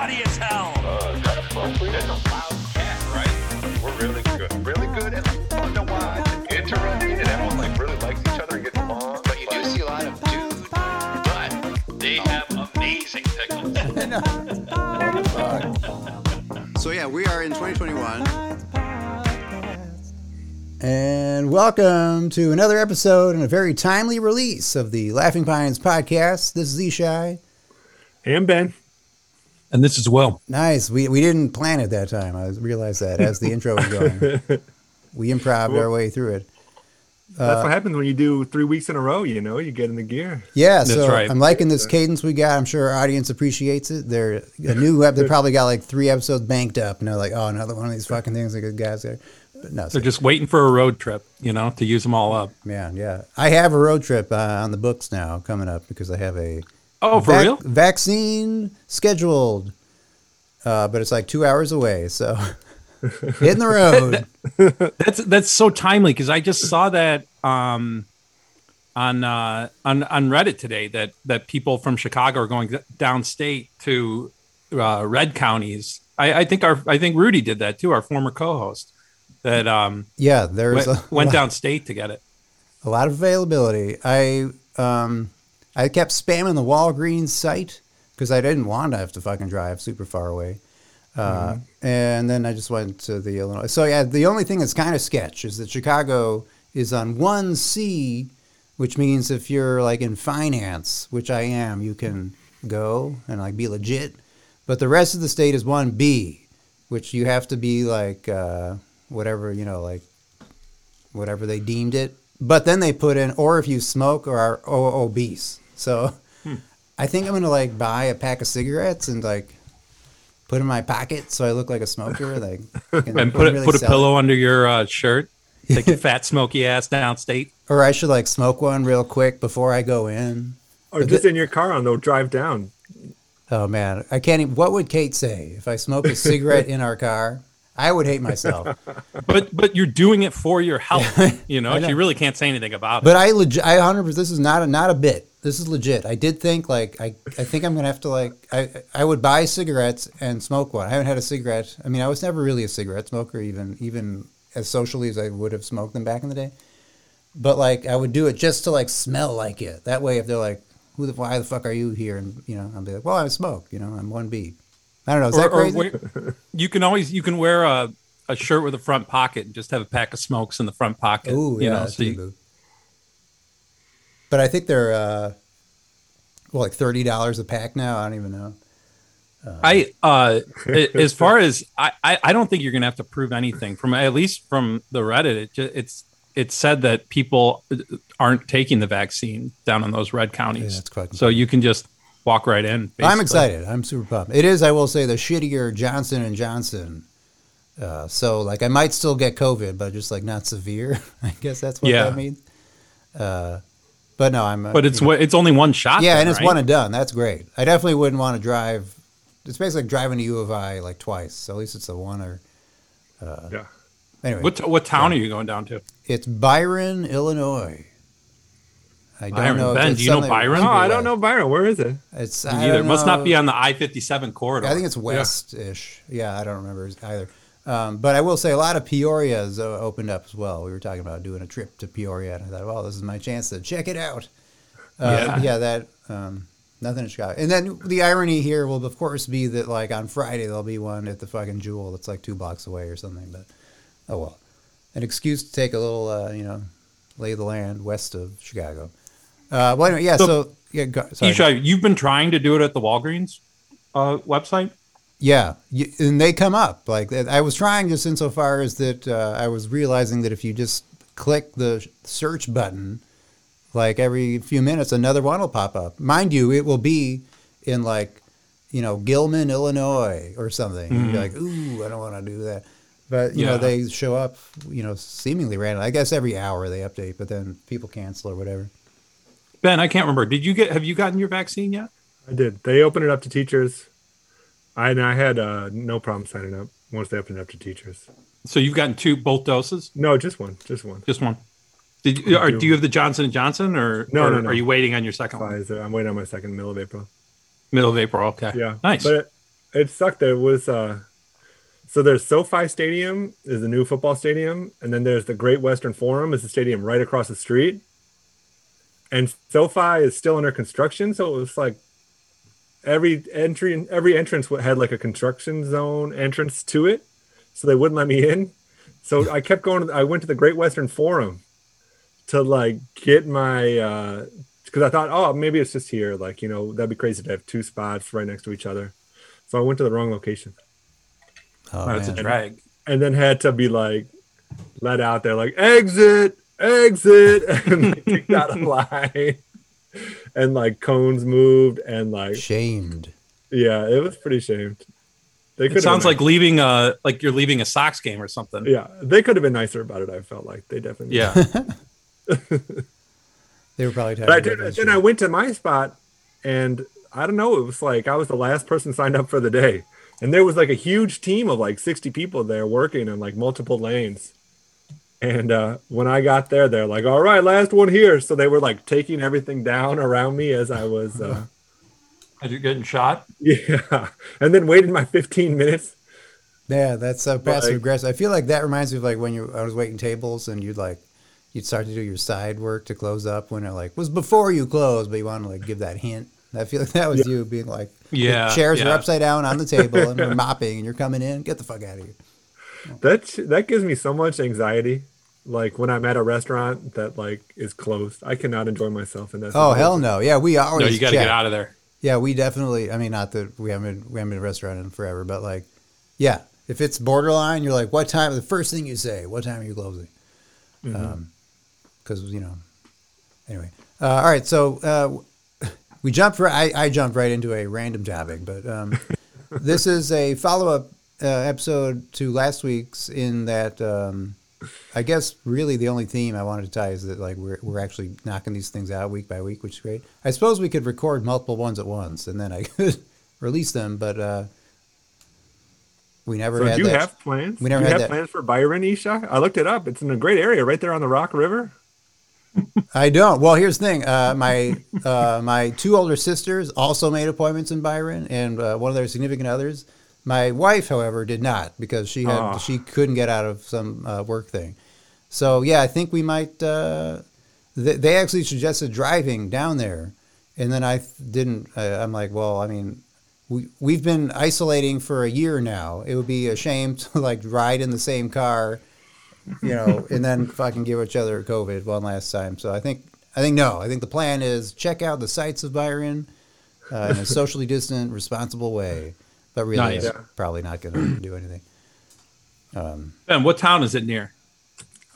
funny as hell. Uh, kind of fun. There's a loud cat, right? We're really good. Really good and like fun to watch. Interesting and everyone like really likes each other and gets along. But you do see a lot of dude, but They have amazing pickles. So yeah, we are in 2021. And welcome to another episode and a very timely release of the Laughing Pines podcast. This is Ishai. And Ben. And this as well. Nice. We, we didn't plan it that time. I realized that as the intro was going. We improved our way through it. That's what happens when you do three weeks in a row, you know, you get in the gear. Yeah, That's so right. I'm liking this cadence we got. I'm sure our audience appreciates it. They're a new ep- they probably got like three episodes banked up, and they're like, "Oh, another one of these fucking things." Like, guys, there. But no, They're just waiting for a road trip, you know, to use them all up. man, yeah. I have a road trip uh, on the books now coming up because I have a Oh, for vac- real? vaccine scheduled, uh, but it's like two hours away. So hitting the road. That's that's so timely because I just saw that um, on uh, on on Reddit today that that people from Chicago are going downstate to uh, red counties. I, I think our I think Rudy did that too. Our former co-host that um, Yeah, there's went, a, went downstate to get it. a lot of availability. I um, I kept spamming the Walgreens site because I didn't want to have to fucking drive super far away. Uh, And then I just went to the Illinois. So yeah, the only thing that's kind of sketch is that Chicago is on one C, which means if you're like in finance, which I am, you can go and like be legit. But the rest of the state is one B, which you have to be like uh, whatever you know, like whatever they deemed it. But then they put in, or if you smoke or are obese. So I think I'm gonna like buy a pack of cigarettes and like put in my pocket so I look like a smoker. Like I And put really put a sell pillow under your uh, shirt. Take your fat smoky ass downstate. Or I should like smoke one real quick before I go in. Or just in your car on the drive down. Oh man, I can't. Even, what would Kate say if I smoked a cigarette in our car? I would hate myself. But but you're doing it for your health. You know, know. she really can't say anything about it. But I legit, I hundred percent. This is not a not a bit. This is legit. I did think like I, I think I'm gonna have to like I I would buy cigarettes and smoke one. I haven't had a cigarette. I mean, I was never really a cigarette smoker, even even as socially as I would have smoked them back in the day. But like I would do it just to like smell like it. That way, if they're like, "Who the why the fuck are you here?" and you know, I'll be like, "Well, I smoke. You know, I'm one B." I don't know. Is or, that crazy? wear- you can always you can wear a, a shirt with a front pocket and just have a pack of smokes in the front pocket. Ooh, you yeah, know, so you- But I think they're uh, well, like thirty dollars a pack now. I don't even know. I uh, as far as I, I I don't think you're gonna have to prove anything from at least from the Reddit. It just, it's it's said that people aren't taking the vaccine down in those red counties, quite so you can just walk right in. I'm excited. I'm super pumped. It is, I will say, the shittier Johnson and Johnson. Uh, so like I might still get COVID, but just like not severe. I guess that's what Yeah. that means. Uh, but no, I'm. uh, But it's you know- it's only one shot. yeah, then, and it's right? one and done. That's great. I definitely wouldn't want to drive. It's basically like driving to U of I like twice. So at least it's a one or Yeah. anyway. What what town are you going down to? It's Byron, Illinois. I don't Byron. know. Ben, do you know Byron? Oh, I don't know Byron. Where is it? It's I Either don't must not be on the I fifty seven corridor. I think it's west-ish. Yeah, I don't remember either. Um, but I will say a lot of Peoria's uh, opened up as well. We were talking about doing a trip to Peoria, and I thought, well, this is my chance to check it out. Uh, Yeah. yeah, that um, nothing in Chicago. And then the irony here will, of course, be that like on Friday there'll be one at the fucking Jewel that's like two blocks away or something. But oh well, an excuse to take a little, uh, you know, lay the land west of Chicago. Uh, well, anyway, yeah. So, So- yeah, go, sorry. Isha, you've been trying to do it at the Walgreens uh, website. Yeah, and they come up like. I was trying just insofar as that uh, I was realizing that if you just click the search button, like every few minutes, another one will pop up. Mind you, it will be in like, you know, Gilman, Illinois, or something. And You're like, ooh, I don't want to do that. But you know, Mm-hmm. They show up, you know, seemingly random. I guess every hour they update, but then people cancel or whatever. Ben, I can't remember. Did you get? Have you gotten your vaccine yet? I did. They opened it up to teachers. I and I had uh, no problem signing up once they opened it up to teachers. So you've gotten two, both doses, No, just one, just one. just one. Did you, or do you have the Johnson and Johnson, or No, or no, no. are you waiting on your second one? I'm waiting on my second middle of April. Middle of April. Okay. Yeah, Nice. But it sucked. It was uh, so there's SoFi Stadium is the new football stadium, and then there's the Great Western Forum is the stadium right across the street. And SoFi is still under construction, so it was like every entry and every entrance had like a construction zone entrance to it, so they wouldn't let me in. So I kept going. I went to the Great Western Forum to like get my uh because I thought, oh, maybe it's just here. Like, you know, that'd be crazy to have two spots right next to each other. So I went to the wrong location Oh, Oh, it's a drag. and then had to be like let out there, like exit, exit, and they kicked out a line. And like cones moved, and like Shamed. yeah, it was pretty shamed. They It could sounds like leaving a like you're leaving a Sox game or something. yeah, they could have been nicer about it. I felt like they definitely Yeah. They were probably tired. But I did, that then I went to my spot, and I don't know. It was like I was the last person signed up for the day, and there was like a huge team of like sixty people there working in like multiple lanes. And uh, when I got there, they're like, "All right, last one here." So they were like taking everything down around me as I was, uh, As you're getting shot. yeah, and then waited my fifteen minutes. Yeah, that's uh, passive Like- aggressive. I feel like that reminds me of like when you I was waiting tables and you'd like you'd start to do your side work to close up when it like was before you closed, but you want to like give that hint. I feel like that was you being like, the Yeah, chairs are upside down on the table and we're mopping and you're coming in. Get the fuck out of here. That that gives me so much anxiety. Like when I'm at a restaurant that like is closed, I cannot enjoy myself in that. Oh situation. hell no! Yeah, we always No, you got to check. get out of there. Yeah, we definitely. I mean, not that we haven't we haven't been a restaurant in forever, but like, yeah, if it's borderline, you're like, what time? The first thing you say, what time are you closing? Because you know. Anyway, uh, all right. So uh, we jumped. Right, I, I jumped right into a random topic, but um, this is a follow up uh, episode to last week's. In that, um, I guess really the only theme I wanted to tie is that like we're we're actually knocking these things out week by week, which is great. I suppose we could record multiple ones at once and then I could release them, but uh, we never So had do you that. have plans? We never do you had have that. plans for Byron, Isha? I looked it up. It's in a great area right there on the Rock River. I don't. Well, here's the thing. Uh, my uh, my two older sisters also made appointments in Byron, and uh, one of their significant others. My wife, however, did not because she had Ah. she couldn't get out of some uh, work thing. So yeah, I think we might. Uh, they, they actually suggested driving down there, and then I th- didn't. Uh, I'm like, well, I mean, we we've been isolating for a year now. It would be a shame to like ride in the same car you know, and then fucking give each other COVID one last time. So I think I think no. I think the plan is check out the sights of Byron uh, in a socially distant, responsible way. But really, Nice. I'm probably not going to do anything. Ben, what town is it near?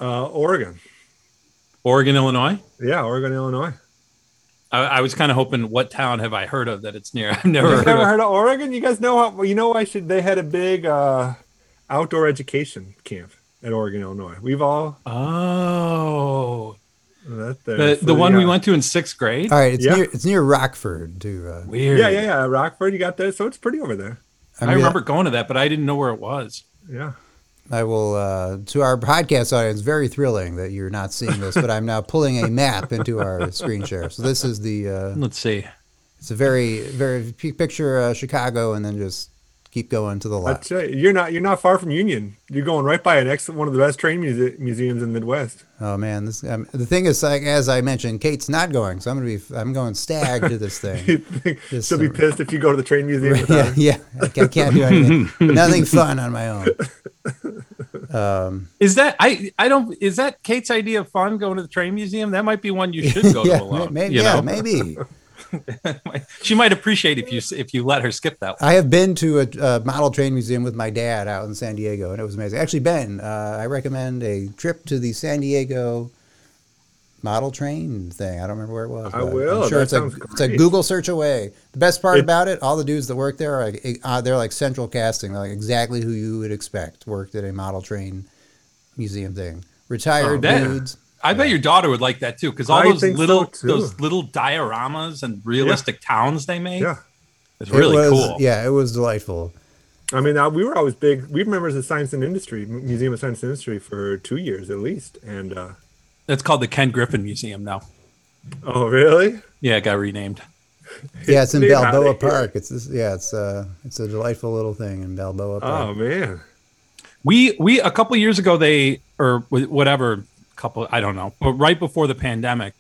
Uh, Oregon. Oregon, Illinois. Yeah, Oregon, Illinois. I, I was kind of hoping, what town have I heard of that it's near? I've never heard never of. heard of Oregon? You guys know how? You know why should they had a big uh, outdoor education camp at Oregon, Illinois. We've all Oh, that there. The the one we went to in sixth grade. All right, it's Yeah. near it's near Rockford too. Uh, Weird. Yeah, yeah, yeah. Rockford, you got that. So it's pretty over there. I, mean, remember going to that, but I didn't know where it was. Yeah. I will uh, to our podcast audience. Very thrilling that you're not seeing this, but I'm now pulling a map into our screen share. So this is the. Uh, Let's see. it's a very very picture uh, Chicago, and then just keep going to the left. That's right. You're not. You're not far from Union. You're going right by an excellent one of the best train muse- museums in the Midwest. Oh man, this um, the thing is like as I mentioned, Kate's not going, so I'm gonna be I'm going stag to this thing. Just, She'll be pissed if you go to the train museum. without yeah, yeah, I ca- I can't do anything, nothing fun on my own. Um, Is that I? I don't. Is that Kate's idea of fun going to the train museum? That might be one you should go yeah, to alone. maybe, you yeah, know? maybe. she might appreciate if you if you let her skip that. One. I have been to a, a model train museum with my dad out in San Diego, and it was amazing. Actually, Ben, uh, I recommend a trip to the San Diego model train thing. I don't remember where it was. I will. I'm sure That it's a sounds it's a. Google search away. The best part It- about it, all the dudes that work there are like, uh, they're like central casting. They're like exactly who you would expect worked at a model train museum thing. Retired Oh, that- dudes. I bet your daughter would like that too, because all I those think so, little those little dioramas and realistic towns they make. Yeah. it's really it was, cool. Yeah, it was delightful. I mean, uh, we were always big. We remember the Science and Industry Museum of Science and Industry for two years at least. And uh, It's called the Ken Griffin Museum now. oh, really? Yeah, it got renamed. Yeah, it's in Get Balboa. Park. It's this, yeah, it's uh, it's a delightful little thing in Balboa Park. Oh man. We we a couple years ago they or whatever couple I don't know, but right before the pandemic,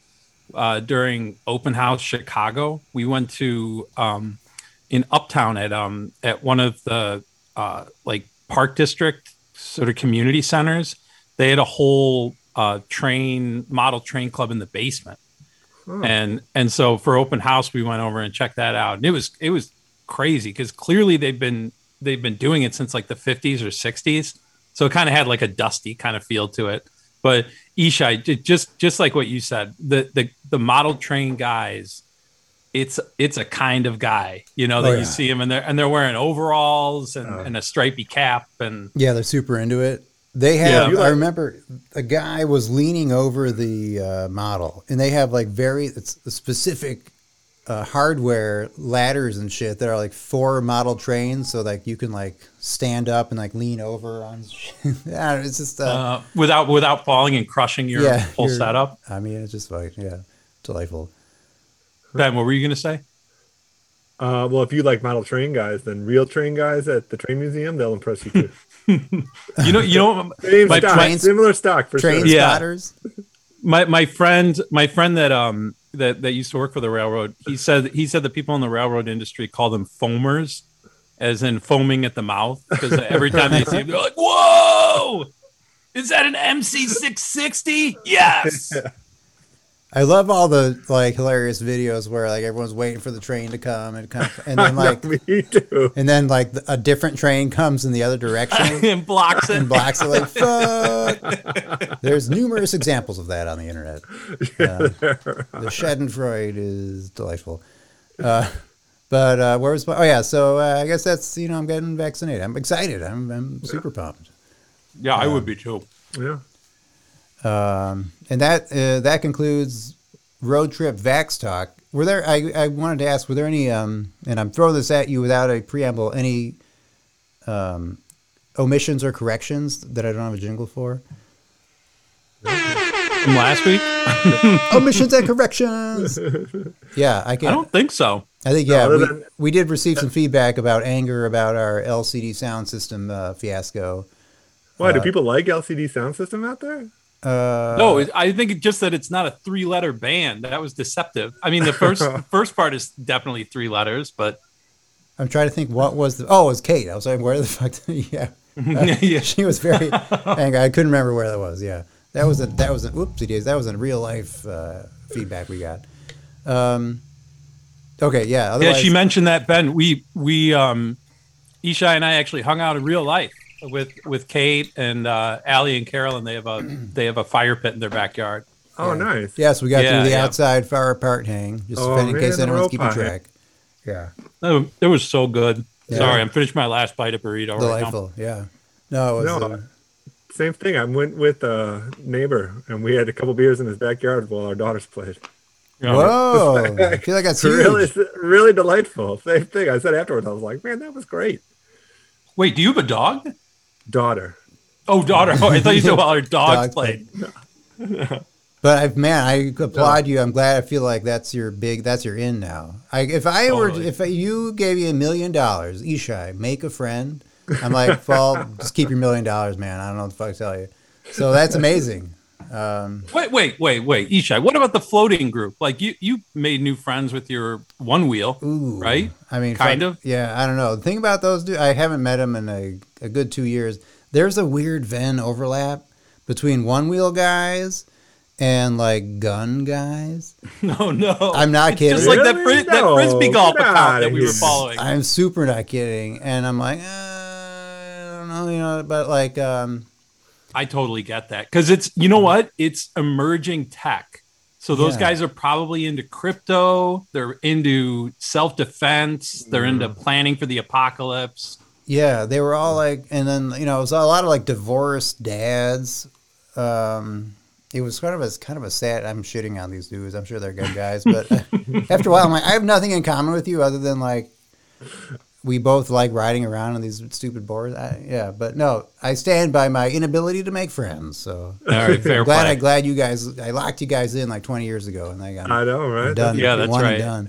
uh, during Open House Chicago, we went to um, in Uptown at um at one of the uh, like Park District sort of community centers. They had a whole uh, train model train club in the basement, and and so for Open House we went over and checked that out, and it was it was crazy because clearly they've been they've been doing it since like the 50s or 60s so it kind of had like a dusty kind of feel to it but ishai just just like what you said the the the model train guys it's it's a kind of guy you know that Oh, you see them and they're and they're wearing overalls and, and a stripy cap and Yeah, they're super into it. They have. Yeah. I remember a guy was leaning over the uh, model, and they have like very it's specific uh, hardware ladders and shit that are like for model trains, so like you can like stand up and like lean over on. Shit. yeah, it's just. Uh, uh, without without falling and crushing your yeah, whole you're- setup I mean, it's just like yeah, delightful. ben what were you gonna say Uh, well, if you like model train guys, then real train guys at the train museum, they'll impress you too. you know you know Same My stock, trains- similar stock for Train sure. Yeah. my my friend my friend that um that that used to work for the railroad he said he said the people in the railroad industry call them foamers as in foaming at the mouth because every time they see him they're like whoa is that an mc 660 yes I love all the like hilarious videos where like everyone's waiting for the train to come and come, and then like Me too. and then like a different train comes in the other direction. and blocks it and blacks are like, fuck. There's numerous examples of that on the internet. Uh, the Schadenfreude is delightful. Uh, but uh, where was my, oh yeah, so uh, I guess that's, you know, I'm getting vaccinated. I'm excited. I'm, I'm super pumped. yeah i would be too Yeah. Um, and that, uh, that concludes road trip Vax talk. Were there, I, I wanted to ask, were there any, um, and I'm throwing this at you without a preamble, any um, omissions or corrections that I don't have a jingle for? from last week omissions and corrections. Yeah, I can. i don't think so I think yeah, Other we, than- we did receive some feedback about anger about our LCD sound system uh, fiasco. Why do people like LCD sound system out there? Uh, no i think it just that it's not a three letter band that was deceptive i mean the first first part is definitely three letters but I'm trying to think what was the. Oh, it was Kate. I was like, where the fuck? Did, yeah, yeah she was very angry. I couldn't remember where that was. Yeah, that was a that was a whoopsie days. That was a real life uh, feedback we got. Um, okay, yeah. Yeah, Otherwise, she mentioned that Ben. We we um, Isha and I actually hung out in real life with with Kate and uh, Allie and Carolyn. They have a they have a fire pit in their backyard. Oh, nice. Yes, we got Yeah, through the yeah. outside far apart hang, just Oh, in case man, the anyone's rope keeping pie. track. Yeah. Oh, It was so good. Yeah. Sorry, I'm finished my last bite of burrito right now. Delightful. Yeah. No, it was. No, uh, Same thing. I went with a neighbor, and we had a couple beers in his backyard while our daughters played. Yeah. whoa! I feel like that's huge. Really, really delightful. Same thing. I said afterwards, I was like, man, that was great. Wait, do you have a dog? Daughter. Oh, daughter. Oh, I thought you said while our dogs Dogs played. But I've, man, I applaud you. I'm glad. I feel like that's your big. That's your in now. I, if I Totally. were, if you gave me a million dollars, Ishai, make a friend. I'm like, well, just keep your million dollars, man. I don't know what the fuck to tell you. So that's amazing. Um, Wait, wait, wait, wait, Ishai. What about the floating group? Like you, you made new friends with your one wheel, ooh, right? I mean, Kind fuck- of. Yeah, I don't know. The thing about those dudes, I haven't met them in a, a good two years. There's a weird Venn overlap between one wheel guys and like gun guys. No, no. I'm not kidding. Just like that, Really? fris- that frisbee golf get account that we were following. I'm super not kidding, and I'm like, uh, I don't know, you know, but like, um, I totally get that because it's you know what it's emerging tech. So those Yeah. guys are probably into crypto. They're into self defense. They're into planning for the apocalypse. yeah, they were all like, and then you know, it was a lot of like divorced dads. Um, it was kind of a kind of a sad. I'm shitting on these dudes. I'm sure they're good guys, but after a while, I'm like, I have nothing in common with you other than like we both like riding around on these stupid boards. I, yeah, but no, I stand by my inability to make friends. So All right, fair glad I play. glad you guys I locked you guys in like 20 years ago, and I got I know, right? done. Yeah, that's one right. And done.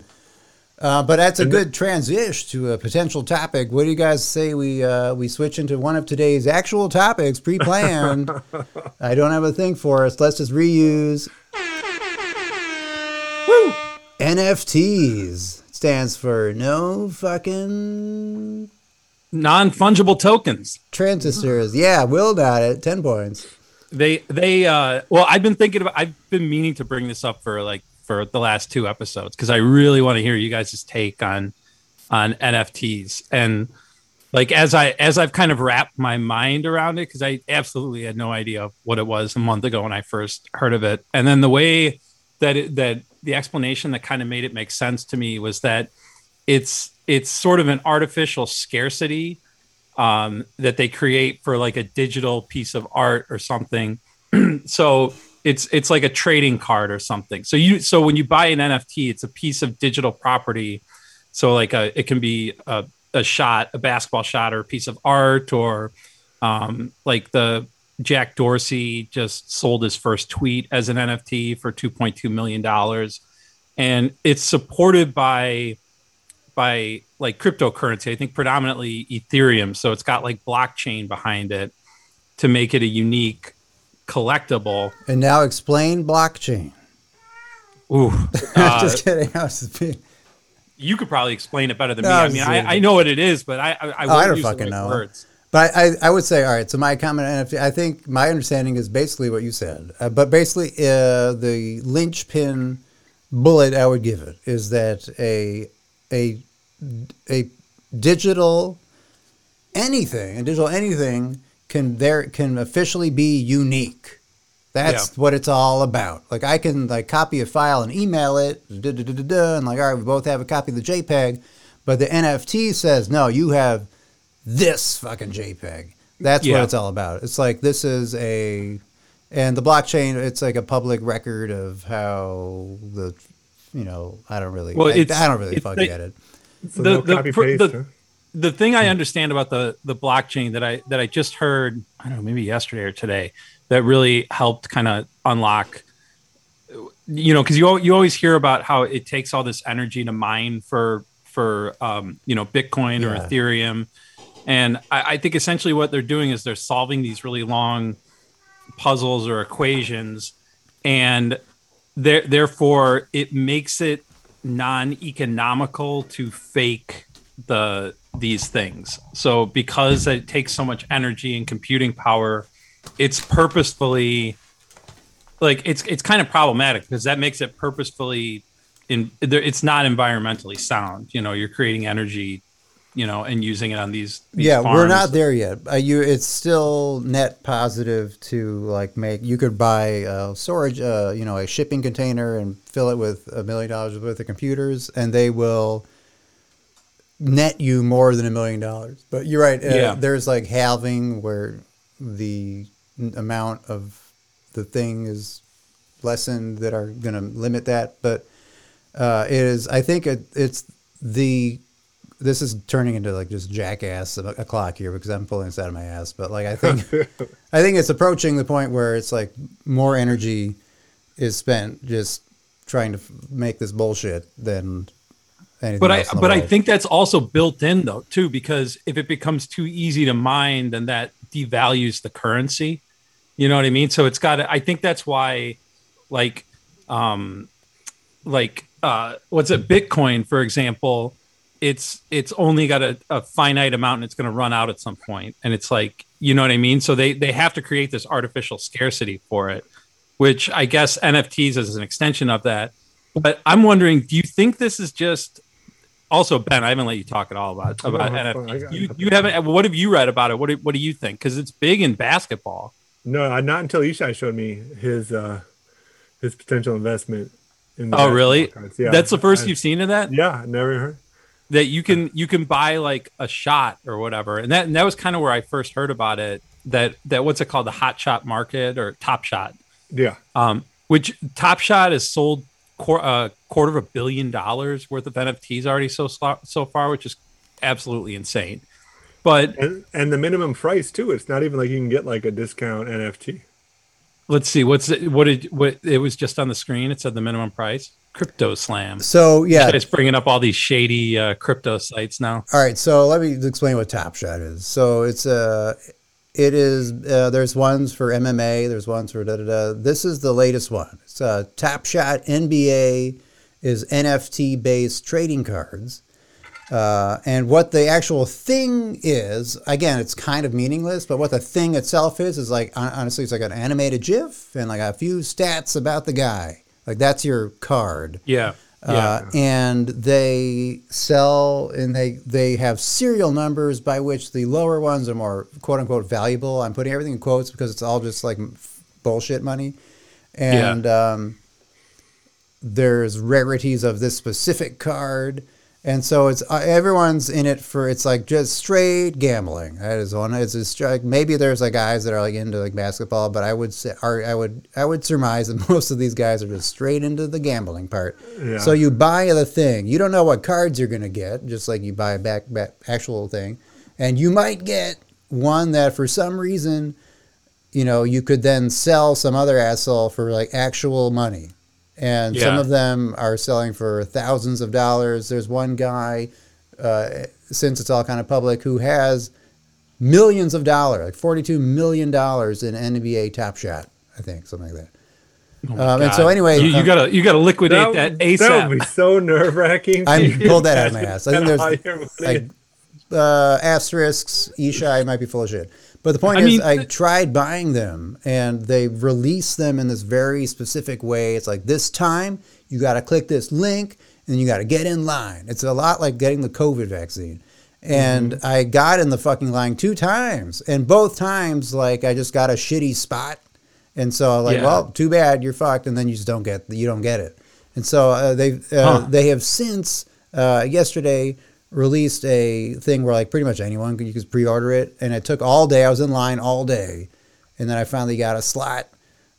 Uh, but that's a good transition to a potential topic. What do you guys say we uh, we switch into one of today's actual topics, pre-planned? I don't have a thing for us. Let's just reuse. Woo! NFTs stands for no fucking Non fungible tokens. transistors. Yeah, Will got it. Ten points. They they uh well I've been thinking about I've been meaning to bring this up for like for the last two episodes because I really want to hear you guys' take on on NFTs and like as I as I've kind of wrapped my mind around it because I absolutely had no idea what it was a month ago when I first heard of it and then the way that it, that the explanation that kind of made it make sense to me was that it's it's sort of an artificial scarcity um, that they create for like a digital piece of art or something. so it's it's like a trading card or something. So you so when you buy an NFT, it's a piece of digital property. So like a it can be a, a shot, a basketball shot, or a piece of art, or um, like the Jack Dorsey just sold his first tweet as an NFT for 2.2 million dollars, and it's supported by by like cryptocurrency. I think predominantly Ethereum. So it's got like blockchain behind it to make it a unique collectible. And now explain blockchain. Ooh, uh, just kidding. I was just being- you could probably explain it better than No, me. I mean, I. I know what it is, but I I, I, Oh, I don't use the fucking know. words. But I, I would say, all right, so my comment on NFT, I think my understanding is basically what you said. Uh, but basically, uh, the linchpin bullet I would give it is that a, a, a digital anything, a digital anything can there can officially be unique. That's Yeah. what it's all about. Like I can like copy a file and email it, da, da, da, da, da, and like all right, we both have a copy of the JPEG, but the NFT says no, you have this fucking JPEG. That's Yeah. what it's all about. It's like this is a, and the blockchain. It's like a public record of how the, you know, I don't really, Well, I, I don't really fucking like- get it. So The- no the copy paste. the- huh? the thing I understand about the the blockchain that I that I just heard, I don't know, maybe yesterday or today, that really helped kind of unlock. You know, because you you always hear about how it takes all this energy to mine for for um, you know Bitcoin or Ethereum, and I, I think essentially what they're doing is they're solving these really long puzzles or equations, and there therefore it makes it non-economical to fake the these things. So because it takes so much energy and computing power, it's purposefully like it's it's kind of problematic because that makes it purposefully in it's not environmentally sound. You know, you're creating energy, you know, and using it on these, these yeah, we're not there yet. Uh, you, it's still net positive to like make. You could buy a storage, uh, you know, a shipping container and fill it with a million dollars worth of computers, and they will net you more than a million dollars. But you're right. Uh, Yeah. There's like halving where the amount of the thing is lessened that are going to limit that. But uh, it is. I think it, it's the. This is turning into like just jackass a, a clock here because I'm pulling this out of my ass. But like I think, I think it's approaching the point where it's like more energy is spent just trying to f- make this bullshit than anything but I else in the but I think that's also built in though too because if it becomes too easy to mine, then that devalues the currency. You know what I mean? So it's got. I think that's why, like, um, like uh, what's it? Bitcoin, for example, it's it's only got a, a finite amount and it's going to run out at some point, and it's like you know what I mean. So they they have to create this artificial scarcity for it, which I guess NFTs is an extension of that. But I'm wondering, do you think this is just also Ben? I haven't let you talk at all about about No, that's fine. I NFTs. You you haven't. What have you read about it? What do, what do you think? Because it's big in basketball. No, not until Ishai showed me his uh his potential investment. In the Oh, really? cards. Yeah, That's the first I- you've seen of that. Yeah, never heard. That you can you can buy like a shot or whatever, and that and that was kind of where I first heard about it. That that what's it called, the hot shot market or Top Shot, Yeah, um, which Top Shot has sold qu- a quarter of a billion dollars worth of NFTs already so so far, which is absolutely insane. But and and the minimum price too. It's not even like you can get like a discount NFT. let's see what's it, what did what it was just on the screen. It said the minimum price. Crypto Slam. So yeah, it's bringing up all these shady uh, crypto sites now. All right, so let me explain what Top Shot is. So it's a, it is. Uh, there's ones for MMA. There's ones for da da da. This is the latest one. It's uh, Top Shot NBA is NFT based trading cards. Uh, and what the actual thing is, again, it's kind of meaningless, but what the thing itself is, is like, honestly, it's like an animated GIF and like a few stats about the guy. Like, that's your card. Yeah. Yeah. Uh, and they sell and they they have serial numbers by which the lower ones are more quote unquote valuable. I'm putting everything in quotes because it's all just like bullshit money. And um, there's rarities of this specific card. And so it's uh, everyone's in it for it's like just straight gambling. That is one. It's just like maybe there's like guys that are like into like basketball, but I would say or I would I would surmise that most of these guys are just straight into the gambling part. Yeah. So you buy the thing. You don't know what cards you're gonna get, just like you buy a back, back actual thing, and you might get one that for some reason, you know, you could then sell some other asshole for like actual money. And some of them are selling for thousands of dollars. There's one guy, uh, since it's all kind of public, who has millions of dollars, like $42 million in NBA Top Shot, I think, something like that. um, and so, anyway, you, you um, gotta you gotta liquidate that, that ASAP. would be so nerve wracking. I pulled that out of my ass. I think there's like uh, asterisks. Ishai might be full of shit. But the point I is, mean- I tried buying them, and they release them in this very specific way. It's like this time you got to click this link, and you got to get in line. It's a lot like getting the COVID vaccine. And Mm-hmm. I got in the fucking line two times, and both times, like I just got a shitty spot, and so like, Yeah. well, too bad, you're fucked, and then you just don't get you don't get it. And so uh, they uh, Huh. they have since uh, yesterday released a thing where like pretty much anyone could you could pre-order it, and it took all day. I was in line all day, and then I finally got a slot,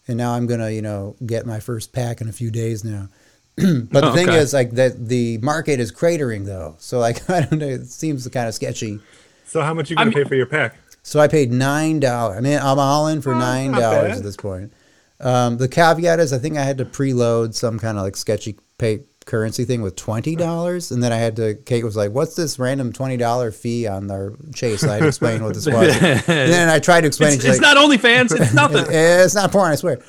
and now I'm gonna you know get my first pack in a few days now. but the Oh, thing okay. is like that the market is cratering though, so like I don't know, it seems kind of sketchy. So how much you gonna I mean- pay for your pack? So I paid nine dollars. I mean, I'm all in for Oh, nine not dollars bad. at this point. Um, the caveat is, I think I had to preload some kind of like sketchy pay currency thing with twenty dollars, and then I had to. Kate was like, "What's this random twenty dollar fee on our chase?" I had to explain what this was, and then I tried to explain. it's it's like, not OnlyFans. It's nothing. it's not porn, I swear.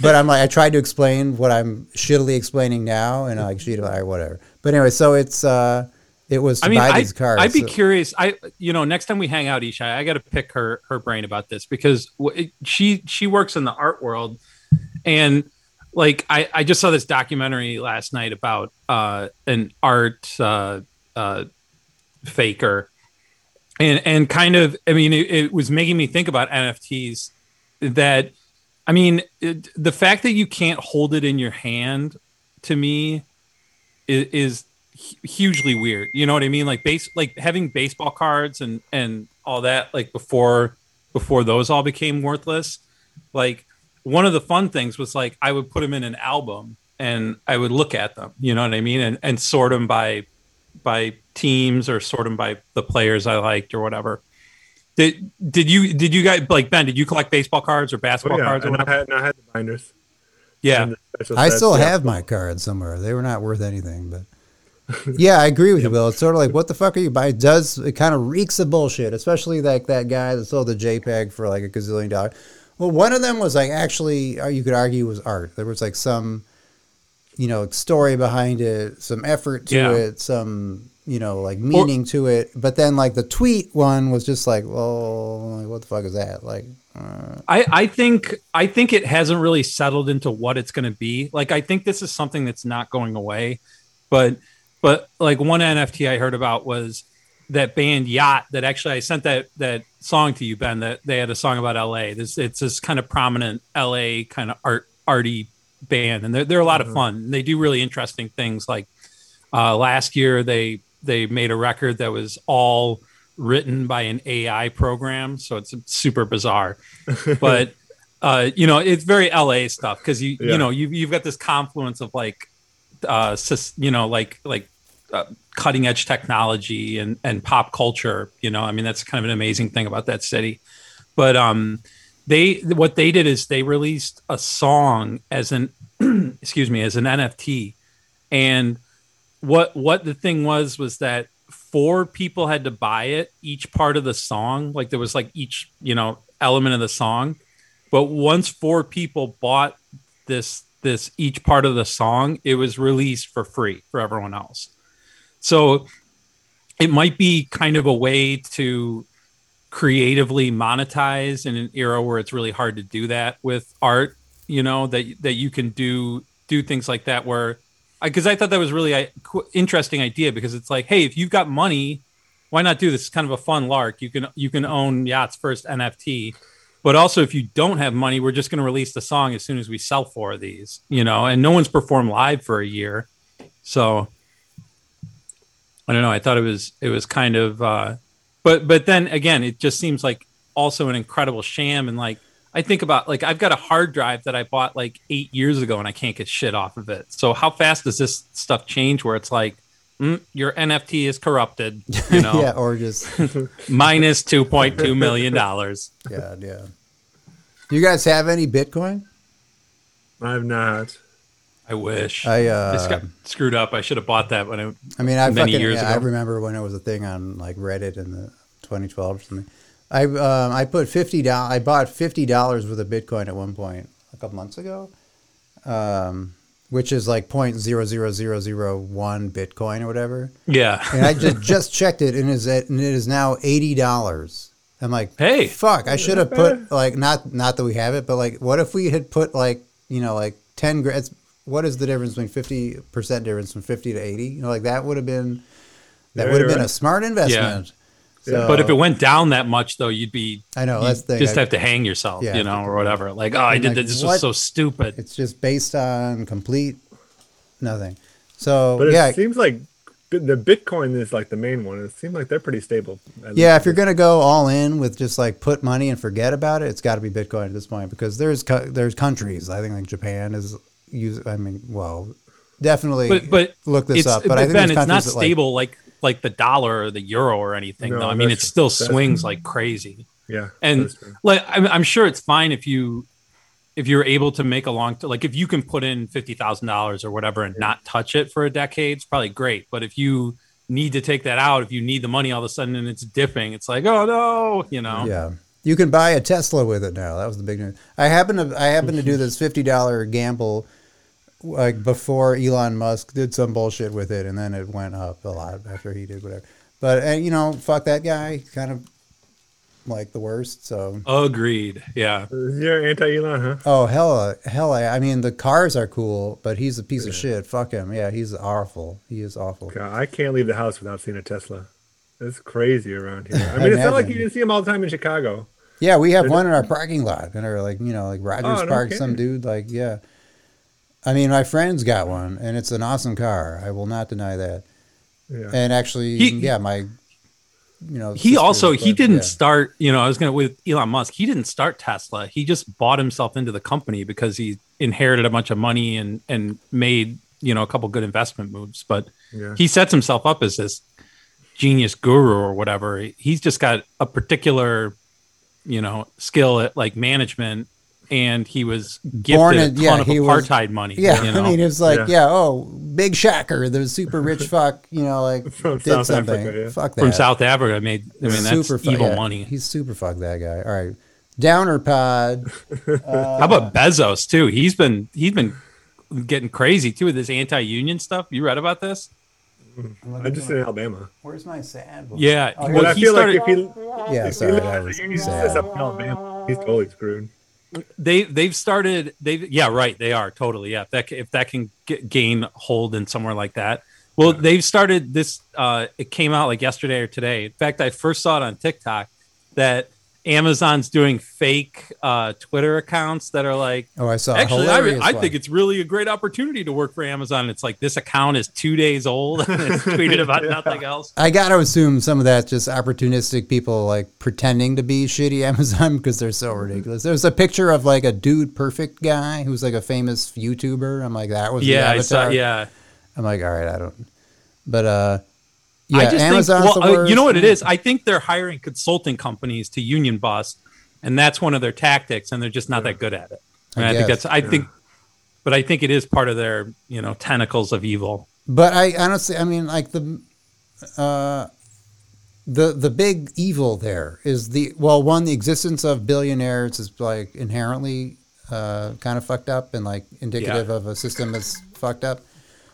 But I'm like, I tried to explain what I'm shittily explaining now, and I'm like, she, or whatever. But anyway, so it's uh, it was to I mean, buy I, these cards. I'd be So- curious. I, you know, next time we hang out, Isha, I got to pick her her brain about this because she she works in the art world, and like I I just saw this documentary last night about uh an art uh uh faker, and and kind of I mean it, it was making me think about NFTs that I mean it, the fact that you can't hold it in your hand to me is, is hugely weird. You know what I mean? Like base, like having baseball cards and and all that. Like before before those all became worthless. Like one of the fun things was like I would put them in an album and I would look at them. You know what I mean? And and sort them by by teams or sort them by the players I liked or whatever. Did did you did you guys like Ben? Did you collect baseball cards or Oh, basketball yeah, cards or and I had, and I had the binders. yeah, the special I sets, still yeah. have my cards somewhere. They were not worth anything, but yeah, I agree with you, Bill. It's sort of like, what the fuck are you buying? It does it kind of reeks of bullshit, especially like that guy that sold the JPEG for like a gazillion dollars. Well, one of them was like actually, uh, you could argue was art. There was like some, you know, story behind it, some effort to Yeah. it, some you know, like meaning to it. But then like the tweet one was just like, well, what the fuck is that? Like, uh, I, I think I think it hasn't really settled into what it's going to be. Like I think this is something that's not going away, but but like one NFT I heard about was that band Yacht that actually I sent that that song to you Ben that they had a song about LA. This it's this kind of prominent LA kind of art arty band and they're they're a lot of fun. They do really interesting things like uh, last year they they made a record that was all written by an AI program, so it's super bizarre. But uh, you know, it's very LA stuff because you Yeah. you know you you've got this confluence of like uh, you know like like uh, cutting edge technology and and pop culture. You know, I mean that's kind of an amazing thing about that city. But um, they what they did is they released a song as an excuse me as an NFT and what what the thing was was that four people had to buy it each part of the song like there was like each you know element of the song but once four people bought this this each part of the song it was released for free for everyone else so it might be kind of a way to creatively monetize in an era where it's really hard to do that with art you know that that you can do do things like that where because I, thought that was really a interesting idea because it's like hey if you've got money why not do this? It's kind of a fun lark. You can you can own yacht's first nft but also if you don't have money we're just going to release the song as soon as we sell four of these you know and no one's performed live for a year. So i don't know i thought it was it was kind of uh but but then again it just seems like also an incredible sham and like i think about like i've got a hard drive that i bought like eight years ago and i can't get shit off of it so how fast does this stuff change where it's like mm, your nft is corrupted you know yeah, or just minus 2.2 million dollars yeah, yeah. Do you guys have any Bitcoin? I've not. I wish I this uh, got screwed up i should have bought that when it I mean, I many fucking years yeah, I remember when it was a thing on like Reddit in the 2012 or something. I um, I put fifty dollars. I bought fifty dollars worth of Bitcoin at one point a couple months ago, um, which is like point zero zero zero zero one Bitcoin or whatever. yeah And I just just checked it, and it is at, and it is now eighty dollars. I'm like, Hey. fuck! I should have put like not not that we have it, but like, what if we had put like you know like ten grand? What is the difference between fifty percent difference from fifty to eighty? You know, like that would have been that would have you're been a smart investment. So, but if it went down that much though you'd be I know, you'd that's the just I- have to hang yourself Yeah. you know or whatever like oh i did like, that this what? was so stupid it's just based on complete nothing. So But it yeah, seems like the Bitcoin is like the main one. It seems like they're pretty stable. Yeah, if you're gonna go all in with just like put money and forget about it, it's got to be Bitcoin at this point because there's co- there's countries I think like Japan is use. I mean, well, definitely. but but look this up. But I think Ben, it's not countries that, like- stable like, like the dollar or the euro or anything. No, though. I mean, it still that's- swings like crazy. yeah, And like, I'm, I'm sure it's fine if you if you're able to make a long like if you can put in fifty thousand dollars or whatever and not touch it for a decade, it's probably great. But if you need to take that out, if you need the money all of a sudden and it's dipping, it's like, oh no, you know. Yeah, you can buy a Tesla with it now. That was the big news. I happen to I happen to do this fifty dollar gamble like before Elon Musk did some bullshit with it, and then it went up a lot after he did whatever. But uh, you know, fuck that guy. Kind of like the worst. So Agreed. Yeah. You're anti Elon, huh? Oh hell, hell! I mean, the cars are cool, but he's a piece of shit. Fuck him. Yeah, he's awful. He is awful. God, I can't leave the house without seeing a Tesla. It's crazy around here. I mean, it's not like you didn't see them all the time in Chicago. Yeah, we have one in our parking lot, and are like you know, like Rogers Oh, no Park. Some dude, like yeah. I mean, my friend's got one, and it's an awesome car. I will not deny that. Yeah. And actually, He- yeah, my, you know, He sisters, also he didn't yeah. start, you know, I was gonna with Elon Musk, he didn't start Tesla. He just bought himself into the company because he inherited a bunch of money and and made, you know, a couple good investment moves. But Yeah. he sets himself up as this genius guru or whatever. He's just got a particular, you know, skill at like management and he was gifted Born a in- ton yeah, of he was- apartheid money. Yeah, you know? I mean, it's like, Yeah. yeah. oh, big shacker, the super rich fuck, you know, like From did South something. Africa, yeah. Fuck that. from South Africa made I mean that's super fu- evil yeah, money. He's super fuck that guy. All right, Downer Pod. Uh, How about Bezos too? He's been he's been getting crazy too with this anti-union stuff. You read about this? Mm-hmm. I'm just in Alabama. Where's my sad? book? Yeah. Oh, well, I feel started. like if he, Yeah, if sorry, he that lives was in the Union sad. Up in Alabama, he's totally screwed. They they've started. They yeah right. They are totally yeah. If that if that can get, gain hold in somewhere like that. Well, they've started this. Uh, it came out like yesterday or today. In fact, I first saw it on TikTok that Amazon's doing fake uh, Twitter accounts that are like Oh, I saw. Actually, I, think it's really a great opportunity to work for Amazon. It's like this account is two days old and it's tweeted about nothing else. I got to assume some of that's just opportunistic people like pretending to be shitty Amazon because they're so ridiculous. There's a picture of like a dude perfect guy who's like a famous YouTuber. I'm like, that was the Yeah, I saw. Yeah, I'm like, all right, I don't. But uh, yeah, I just Amazon's think. Well, uh, you know what it is? I think they're hiring consulting companies to union bust, and that's one of their tactics, and they're just not that good at it. And I I, think that's. I think. but I think it is part of their you know tentacles of evil. But I honestly, I mean, like the, uh, the the big evil there is the well, one the existence of billionaires is like inherently uh, kind of fucked up and like indicative of a system that's fucked up.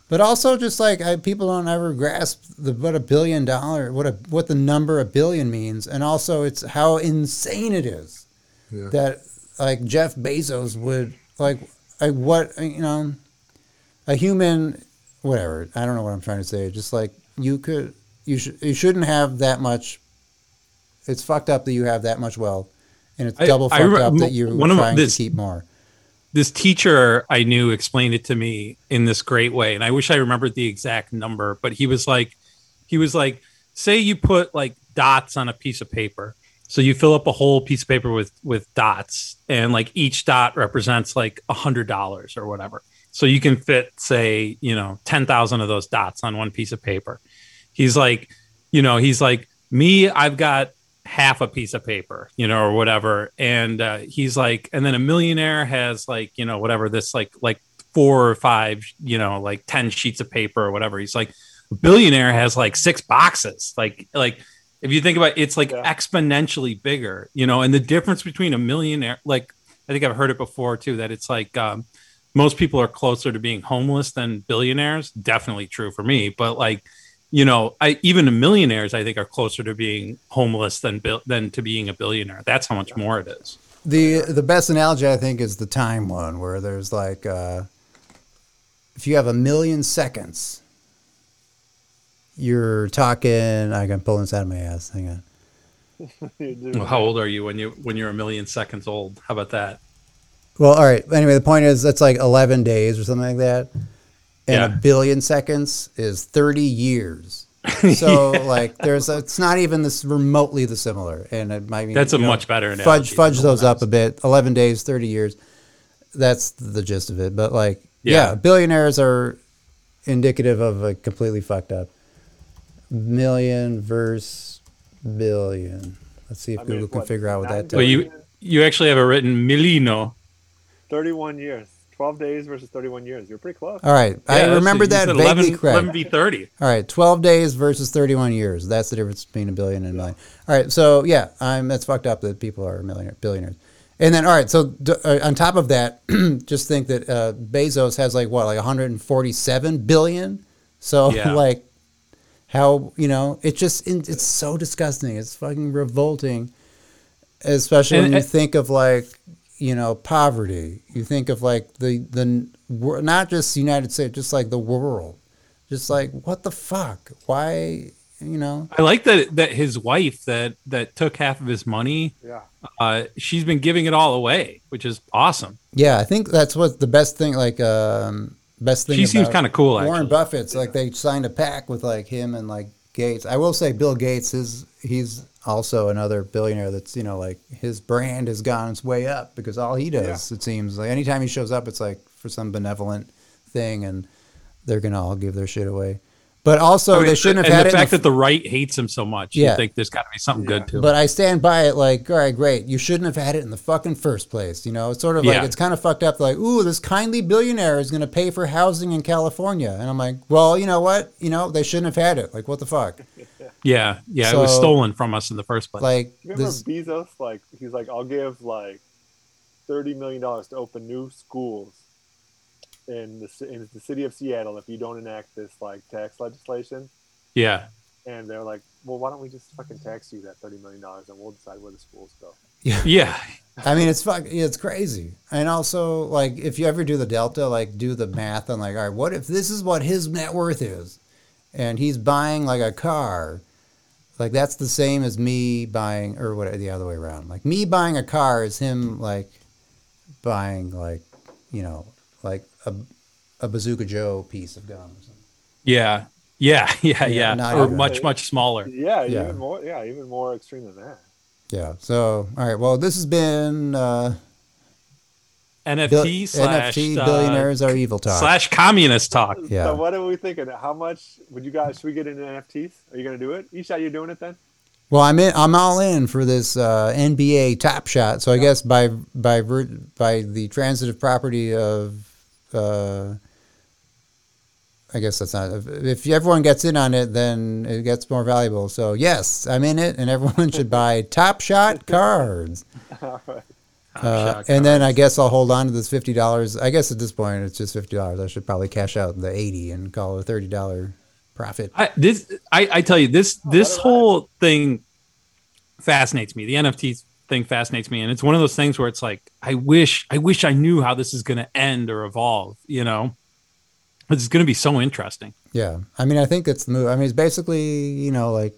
But also, just like I, people don't ever grasp the what a billion dollar, what a what the number a billion means, and also it's how insane it is Yeah. that like Jeff Bezos would like like what you know a human whatever. I don't know what I'm trying to say. Just like you could you should you shouldn't have that much it's fucked up that you have that much wealth and it's I- double fucked re- up that you're one of trying this- to keep more This teacher I knew explained it to me in this great way, and I wish I remembered the exact number. But he was like, he was like, say you put like dots on a piece of paper. So you fill up a whole piece of paper with with dots, and like each dot represents like a hundred dollars or whatever. So you can fit, say, you know, ten thousand of those dots on one piece of paper. He's like, you know, he's like me. I've got half a piece of paper, you know, or whatever. And uh, he's like, and then a millionaire has like, you know, whatever this like like four or five, you know, like ten sheets of paper or whatever. He's like, a billionaire has like six boxes. Like like if you think about it, it's like Yeah. exponentially bigger, you know, and the difference between a millionaire, like I think I've heard it before too, that it's like um, most people are closer to being homeless than billionaires. Definitely true for me, but like, you know, I even the millionaires I think are closer to being homeless than than to being a billionaire. That's how much more it is. the the best analogy I think is the time one where there's like uh, if you have a million seconds you're talking I can pull this out of my ass hang on Well, how old are you when you when you're a million seconds old? How about that? Well, all right. Anyway, the point is that's like 11 days or something like that. And Yeah. a billion seconds is 30 years. So like there's a, it's not even this remotely the similar and it might be That's a you know, much better fudge analogy fudge than those up a bit 11 days 30 years that's the gist of it but like yeah, Yeah. billionaires are indicative of a completely fucked up million versus billion let's see if I mean, Google can what, figure out what that does. Well, you you actually have it written Milino. 31 years. 12 days versus 31 years. You're pretty close. all right I remember you that said vaguely 11, correct 11 v 30. All right, 12 days versus 31 years. That's the difference between a billion and a million. All right, so yeah, I'm that's fucked up that people are millionaire, billionaires. And then all right, so d- uh, on top of that, just think that uh, Bezos has like what, like 147 billion. So Yeah. like how, you know, it just it's so disgusting. It's fucking revolting. Especially when you and- think of like, you know, poverty. You think of like the the not just the United States, just like the world just like what the fuck why you know I like that that his wife that that took half of his money. Yeah. Uh, she's been giving it all away, which is awesome. yeah i think that's what the best thing like um best thing She seems kinda cool, warren actually. buffett's like they signed a pact with like him and like gates i will say bill gates is he's also another billionaire that's you know like his brand has gone its way up because all he does it seems like anytime he shows up it's like for some benevolent thing and they're gonna all give their shit away but also I mean, they shouldn't have and had the it in fact the that the right hates him so much. Yeah. You think there's got to be something good to it. But I stand by it like, all right, great. You shouldn't have had it in the fucking first place. You know, it's sort of like, Yeah. it's kind of fucked up. Like, ooh, this kindly billionaire is going to pay for housing in California. And I'm like, well, you know what? You know, they shouldn't have had it. Like, what the fuck? yeah, yeah, it was stolen from us in the first place. Like, Remember this, Bezos? Like, he's like, I'll give like $30 million to open new schools in the, in the city of Seattle if you don't enact this like tax legislation. yeah, And they're like, well, why don't we just fucking tax you that $30 million and we'll decide where the schools go? yeah, I mean, it's fuck, it's crazy. And also, like, if you ever do the delta, like, do the math on, like, all right, what if this is what his net worth is, and he's buying like a car, like that's the same as me buying, or what the other way around. Like me buying a car is him like buying like, you know, like a a Bazooka Joe piece of gum. Or something. yeah, yeah, yeah, yeah, not or even. much much smaller. Yeah, Yeah. even more. Yeah, even more extreme than that. Yeah. So, all right. Well, this has been uh, NFT Bill- slash NFT uh, billionaires are evil talk. slash communist talk. Yeah. So what are we thinking? How much would you guys? Should we get into NFTs? Are you gonna do it? Ishai, you're doing it then? Well, I'm in. I'm all in for this uh, NBA Top Shot. So I guess by by by the transitive property of Uh, I guess that's not. If, if everyone gets in on it, then it gets more valuable. So yes, I'm in it, and everyone should buy Top Shot cards. All right. Uh, Shot and then I guess I'll hold on to this fifty dollars. I guess at this point it's just fifty dollars. I should probably cash out the eighty and call it a thirty dollar profit. I, this I, I tell you this this whole thing fascinates me. The NFT thing fascinates me, and it's one of those things where it's like I wish I wish I knew how this is going to end or evolve. You know, it's going to be so interesting. Yeah, I mean, I think that's the move. I mean, it's basically you know like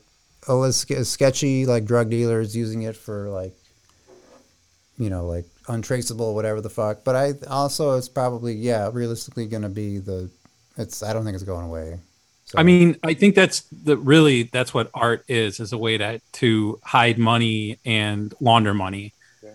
oh, it's sketchy like drug dealers using it for like you know like untraceable whatever the fuck. But I also it's probably yeah realistically going to be the it's I don't think it's going away. So, I mean, I think that's the really that's what art is is a way to to hide money and launder money. Yeah.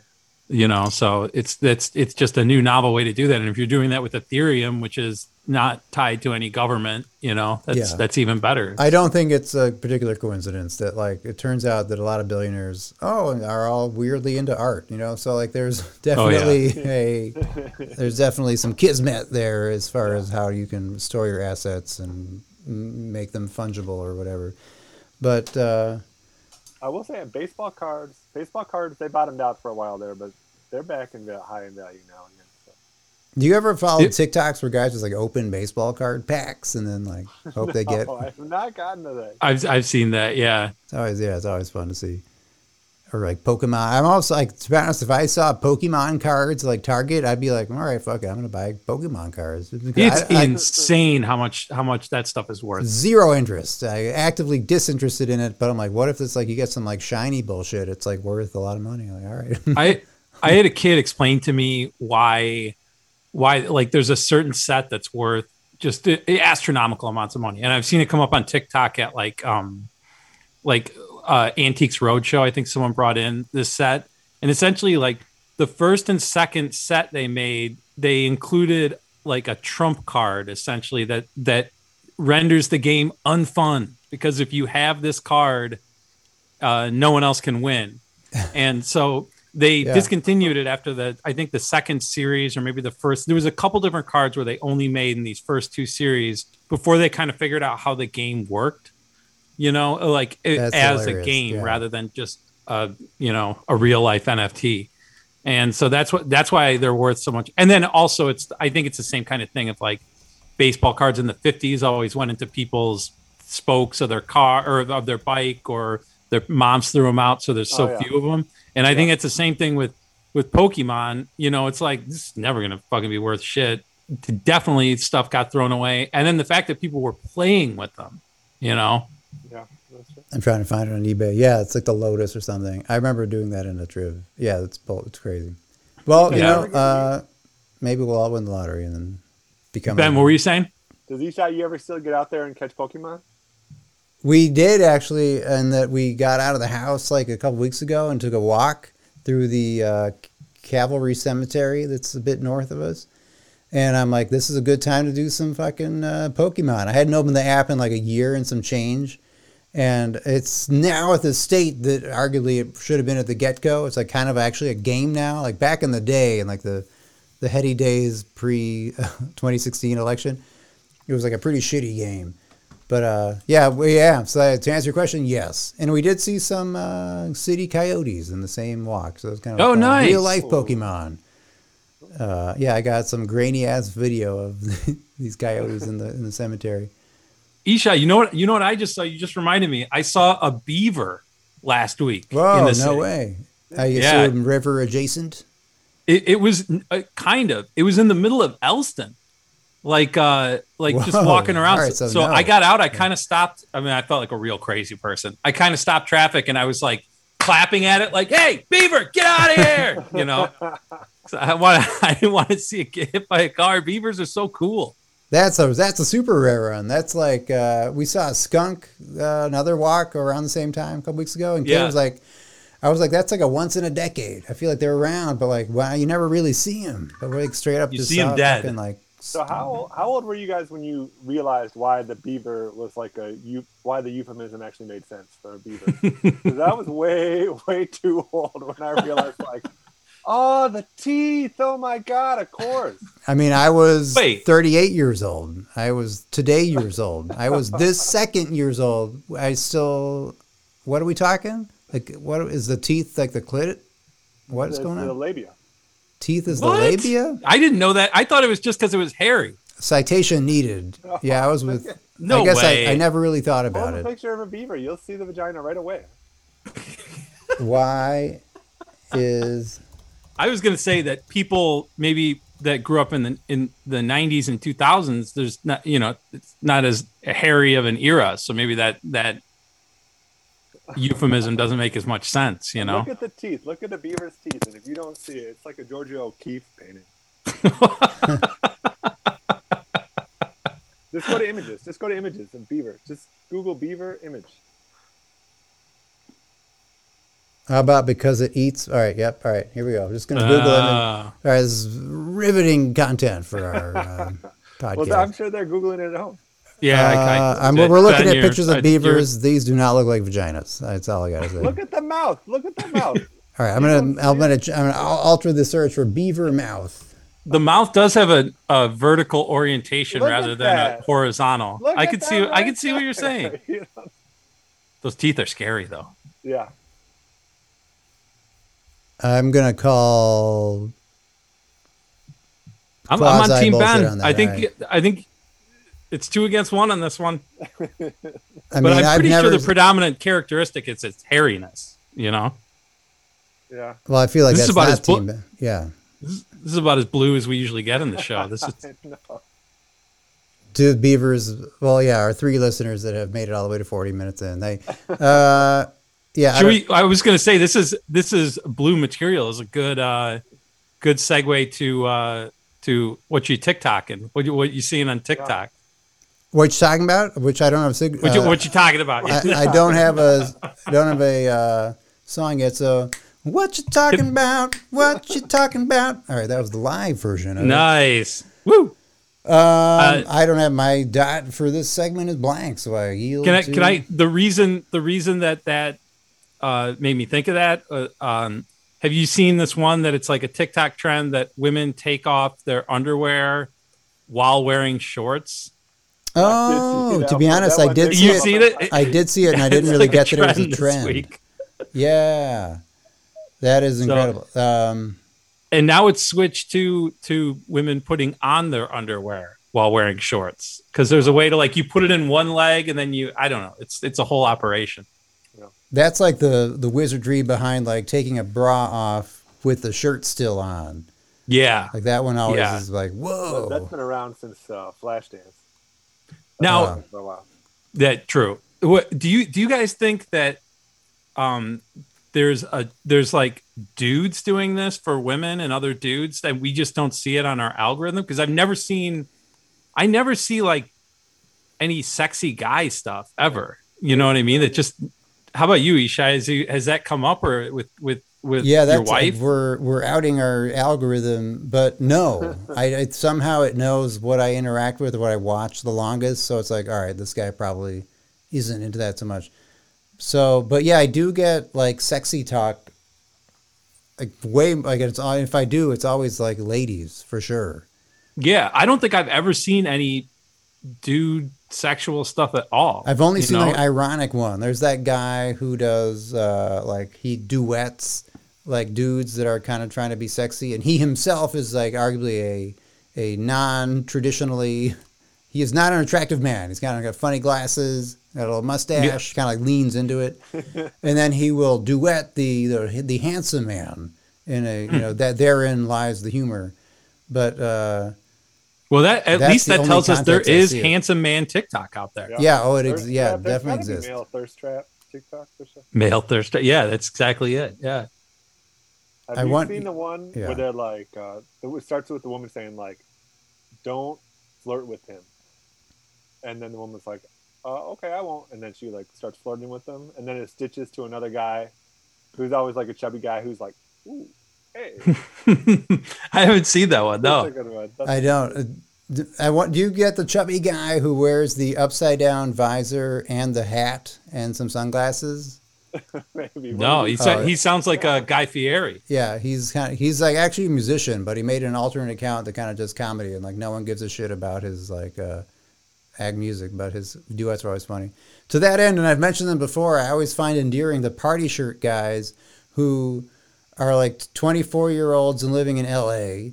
You know, so it's that's it's just a new novel way to do that. And if you're doing that with Ethereum, which is not tied to any government, you know, that's Yeah. that's even better. I don't think it's a particular coincidence that like it turns out that a lot of billionaires oh are all weirdly into art, you know. So like there's Oh, yeah. definitely a there's definitely some kismet there as far as how you can store your assets and make them fungible or whatever. But uh, I will say, baseball cards, baseball cards, they bottomed out for a while there, but they're back in val- high in value now again. So. do you ever follow It- TikToks where guys just like open baseball card packs and then like hope they get? I have not gotten to that. I've I've seen that. Yeah. It's always yeah, it's always fun to see. Or like Pokemon. I'm also like to be honest, if I saw Pokemon cards like Target, I'd be like, all right, fuck it, I'm gonna buy Pokemon cards. It's I- I- insane how much how much that stuff is worth. zero interest. I actively disinterested in it, but I'm like, what if it's like you get some like shiny bullshit? It's like worth a lot of money. Like, all right. I I had a kid explain to me why why like there's a certain set that's worth just uh, astronomical amounts of money, and I've seen it come up on TikTok at like um like uh, Antiques Roadshow. I think someone brought in this set, and essentially like the first and second set they made, they included like a trump card essentially that that renders the game unfun because if you have this card, uh, no one else can win, and so they Yeah. discontinued it after the I think the second series or maybe the first. There was a couple different cards where they only made in these first two series before they kind of figured out how the game worked. You know, like it, as a game yeah. rather than just a you know a real life NFT. And so that's what that's why they're worth so much. And then also it's I think it's the same kind of thing of like baseball cards in the 50s always went into people's spokes of their car or of their bike or their moms threw them out so there's so Oh, yeah. few of them and i think it's the same thing with with pokemon you know it's like this is never gonna fucking be worth shit definitely stuff got thrown away and then the fact that people were playing with them you know Yeah, that's true. I'm trying to find it on eBay. Yeah, it's like the Lotus or something. I remember doing that in a triv. Yeah, it's it's crazy. Well, you Yeah. know, uh, maybe we'll all win the lottery and then become. ben what were you saying Does Ishai, you ever still get out there and catch Pokemon? We did actually, and that we got out of the house like a couple weeks ago and took a walk through the uh, Calvary Cemetery that's a bit north of us. And I'm like, this is a good time to do some fucking uh, Pokemon. I hadn't opened the app in like a year and some change. And it's now at the state that arguably it should have been at the get go. It's like kind of actually a game now. Like back in the day, in like the, the heady days pre 2016 election, it was like a pretty shitty game. But uh, yeah, we, yeah. So to answer your question, yes, and we did see some uh, city coyotes in the same walk. So it was kind of Oh, fun. nice. real life Pokemon. Uh, yeah, I got some grainy ass video of these coyotes in the in the cemetery. Isha you know what you know what i just saw you just reminded me i saw a beaver last week in Whoa, the no city. way! I Yeah. assume river adjacent. It, it was uh, kind of. It was in the middle of Elston, like uh, like just walking around. Right, so so no. I got out. I kind of stopped. I mean, I felt like a real crazy person. I kind of stopped traffic, and I was like clapping at it, like, "Hey, Beaver, get out of here!" you know. So I want. I didn't want to see it get hit by a car. Beavers are so cool. That's a that's a super rare one. That's like uh, we saw a skunk uh, another walk around the same time a couple weeks ago, and Kate Yeah. was like, I was like, that's like a once in a decade. I feel like they're around, but like, wow, you never really see them. But we're like straight up, You just see 'em saw dead. fucking, like So how how old were you guys when you realized why the beaver was like a you why the euphemism actually made sense for a beaver? 'Cause that was way way too old when I realized like Oh, the teeth! Oh my god! Of course. I mean, I was Wait. 38 years old. I was today years old. I was this second years old. I still. What are we talking? Like, what is the teeth like the clit? What's It's going the on? labia. Teeth is What? the labia. I didn't know that. I thought it was just because it was hairy. Citation needed. Yeah, I was with. No I guess way. I, I never really thought Hold about a it. picture of a beaver. You'll see the vagina right away. Why is I was going to say that people maybe that grew up in the in the 90s and 2000s, there's not you know it's not as hairy of an era, so maybe that that euphemism doesn't make as much sense. You know, Look at the teeth. Look at the beaver's teeth. And if you don't see it, it's like a Georgia O'Keeffe painting. Just go to images. Just go to images of beaver. Just Google beaver image. How about because it eats? All right. Yep. All right. Here we go. just gonna Google it. Uh, All right. This is riveting content for our uh, podcast. Well, I'm sure they're Googling it at home. yeah, I- I- Uh, I'm- we're looking at you're- pictures of think you're- beavers. These do not look like vaginas. That's all I gotta say. Look at the mouth. Look at the mouth. all right, I'm gonna, I'm gonna, I'm gonna alter the search for beaver mouth. The mouth does have a, a vertical orientation Look rather at than a horizontal. Look I at could that see. I right could see what you're saying. You know? Those teeth are scary, though. yeah. I'm gonna call. I'm, I'm on Team bullshit Ben. on that, I think. alright. I think it's two against one on this one. I but mean, I'm I've pretty never. sure the predominant characteristic is its hairiness. You know, Yeah. well, I feel like This is that's about not as blo- team. Ben. Yeah. this is, this is about as blue as we usually get in the show. This is No. To beavers, well, yeah, our three listeners that have made it all the way to 40 minutes in, they, uh, yeah, I Should don't- we? I was going to say this is this is blue material is a good uh, good segue to uh, to what you TikToking, what you what you seeing on TikTok, what you talking about? Which I don't have. Sig- what you uh, what you talking about? I, I don't have a I don't have a uh, song yet. So what you talking about? What you talking about? All right, that was the live version of it. nice. Woo! Um, I don't have my dot for this segment is blank, so I yield. Can I? to- Can I? The reason the reason that that uh, made me think of that. Uh, um, have you seen this one that it's like a TikTok trend that women take off their underwear while wearing shorts? Oh, to be honest, I did did see it. I did see it, and I didn't really like get that it was a trend. Yeah, that is incredible. um, and now it's switched to to women putting on their underwear while wearing shorts because there's a way to like you put it in one leg and then you I don't know it's it's a whole operation. That's like the the wizardry behind like taking a bra off with the shirt still on. Yeah. Like that one always Yeah. is like, whoa. That's been around since uh, Flashdance. Now Uh, For a while. that true. What do you do? You guys think that um there's a there's like dudes doing this for women and other dudes that we just don't see it on our algorithm because I've never seen I never see like any sexy guy stuff ever. You know what I mean? It just how about you? Has, you, has that come up or with with with yeah, your that's like wife? we're we're outing our algorithm, but no, I, I somehow it knows what I interact with, or what I watch the longest. So it's like, all right, this guy probably isn't into that so much. So, but yeah, I do get like sexy talk, like way like it's. If I do, it's always like ladies for sure. Yeah, I don't think I've ever seen any dude sexual stuff at all. I've only seen know? like ironic one. There's that guy who does uh, like he duets like dudes that are kind of trying to be sexy, and he himself is like arguably a a non traditionally. He is not an attractive man. He's kind of got funny glasses, got a little mustache, kind of like leans into it, and then he will duet the the, the handsome man in a Hmm. you know that therein lies the humor. But uh, Well, that at That's least that tells us there context I is see it. handsome man TikTok out there. yeah, oh, it ex- Thirst yeah trap, definitely gotta exists. Male thirst trap TikTok or something. Male thirst. trap. Yeah, that's exactly it. Yeah. Have I you want- seen the one yeah. where they're like, uh, it starts with the woman saying like, "Don't flirt with him," and then the woman's like, uh, "Okay, I won't," and then she like starts flirting with them, and then it stitches to another guy, who's always like a chubby guy who's like, "Ooh, hey." I haven't seen that one. That's a No. one. I don't. I want. Do you get the chubby guy who wears the upside down visor and the hat and some sunglasses? Maybe. No, he sa- Oh, he sounds like a Guy Fieri. Yeah, he's kind of he's like actually a musician, but he made an alternate account that kind of does comedy, and like no one gives a shit about his like uh, ag music, but his duets are always funny. To that end, and I've mentioned them before, I always find endearing the party shirt guys who are like 24 year olds and living in LA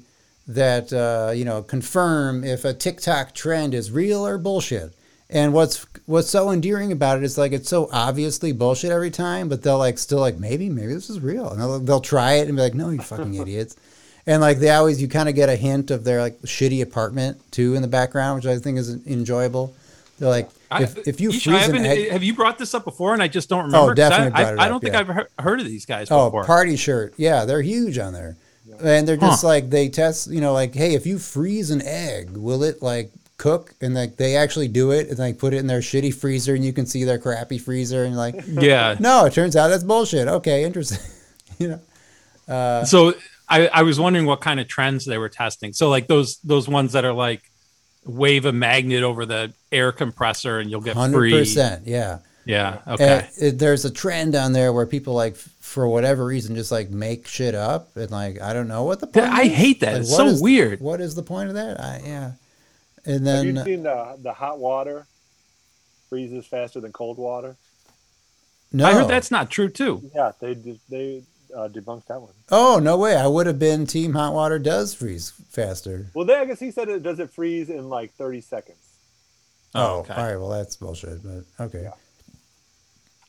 that uh, you know confirm if a TikTok trend is real or bullshit. And what's what's so endearing about it is like it's so obviously bullshit every time, but they'll like still like maybe maybe this is real, and they'll, they'll try it and be like, no, you fucking idiots. And like they always, you kind of get a hint of their like shitty apartment too in the background, which I think is enjoyable. They're like, I- if, if you Ish, freeze I an egg, have you brought this up before? And I just don't oh, remember. 'cause definitely I, brought it I, I don't think yeah. I've he- heard of these guys Oh, before. party shirt. Yeah, they're huge on there. And they're just like they test, you know, like, hey, if you freeze an egg, will it like cook? And like they actually do it and like put it in their shitty freezer and you can see their crappy freezer and like yeah. no, it turns out that's bullshit. Okay, interesting. you know. Uh, so I, I was wondering what kind of trends they were testing. So like those those ones that are like wave a magnet over the air compressor and you'll get Hundred free. percent, yeah. Yeah. Okay. And it, there's a trend on there where people like, for whatever reason, just like make shit up and like I don't know what the point. I is. hate that. Like, It's so is- weird. What is the point of that? I, yeah. And Have then you seen the the hot water freezes faster than cold water? no, I heard that's not true too. Yeah, they did- they uh, debunked that one. Oh no way! I would have been Team Hot Water does freeze faster. Well, then I guess he said it does it freeze in like 30 seconds. Oh, okay. all right. Well, that's bullshit. But okay.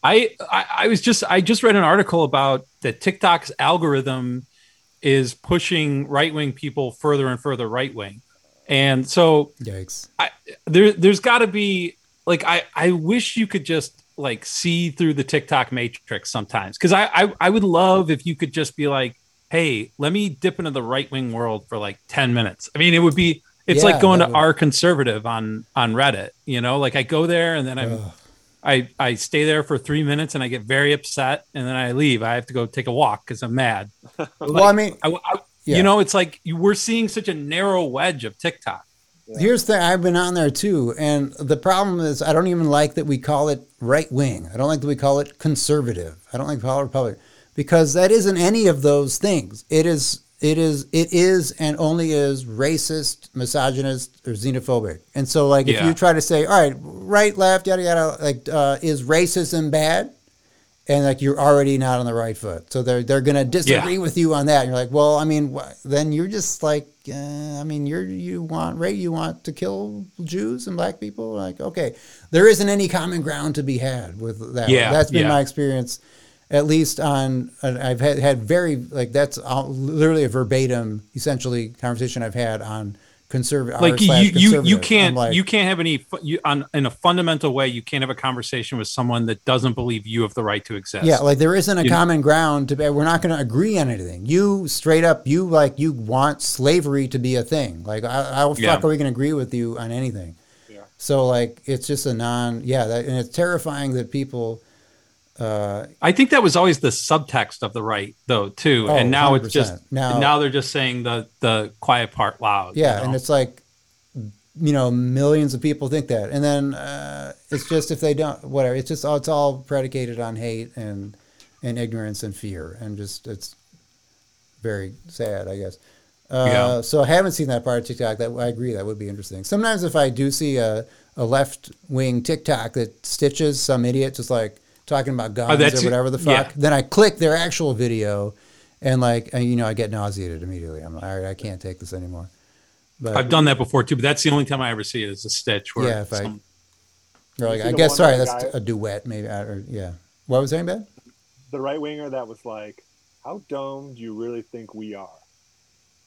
I, I I was just I just read an article about that TikTok's algorithm is pushing right wing people further and further right wing, and so Yikes. I, there there's got to be like I I wish you could just like see through the TikTok matrix sometimes because I, I I would love if you could just be like hey let me dip into the right wing world for like ten minutes. I mean it would be it's Yeah, like going to would- our conservative on on Reddit you know like I go there and then I'm. Ugh. I, I stay there for three minutes and I get very upset and then I leave. I have to go take a walk because I'm mad. well, I mean, I, I- Yeah. You know, it's like you, we're seeing such a narrow wedge of TikTok. Here's the thing. I've been on there too, and the problem is I don't even like that we call it right wing. I don't like that we call it conservative. I don't like to call it Republican because that isn't any of those things. It is. It is. It is and only is racist, misogynist, or xenophobic. And so, like, if you try to say, all right, right, left, yada yada, like, uh, is racism bad? And like you're already not on the right foot. So they're they're gonna disagree Yeah. with you on that. And you're like, well, I mean, wh- then you're just like, uh, I mean, you're you want right, you want to kill Jews and black people. Like, okay, there isn't any common ground to be had with that. Yeah, that's been yeah. my experience. At least on, I've had, had very like that's all, literally a verbatim, essentially conversation I've had on conservative. Like you, you, you can't, you can't have any you, on in a fundamental way. You can't have a conversation with someone that doesn't believe you have the right to exist. Yeah, like there isn't a You know- common ground to be. We're not going to agree on anything. You straight up, you like you want slavery to be a thing. Like how, how Yeah. fuck are we going to agree with you on anything? Yeah. So like it's just a non. Yeah, that, and it's terrifying that people. Uh, I think that was always the subtext of the right, though, too. Oh, and now it's 100%. just Now- now, they're just saying the the quiet part loud. yeah, you know? and it's like, you know, millions of people think that, and then uh, it's just if they don't, whatever. It's just it's all predicated on hate and and ignorance and fear, and just it's very sad, I guess. Uh, Yeah. So I haven't seen that part of TikTok. That I agree that would be interesting. Sometimes if I do see a, a left wing TikTok that stitches some idiot just like talking about guns Oh, or whatever the yeah. fuck, then I click their actual video, and like and, you know I get nauseated immediately. I'm like, all right, I can't take this anymore. But I've done that before too, but that's the only time I ever see it is a stitch. Where Yeah, if I- or like I guess sorry, that that's guy- a duet maybe. Or, yeah. What was saying, Ben? The right winger that was like, "How dumb do you really think we are?"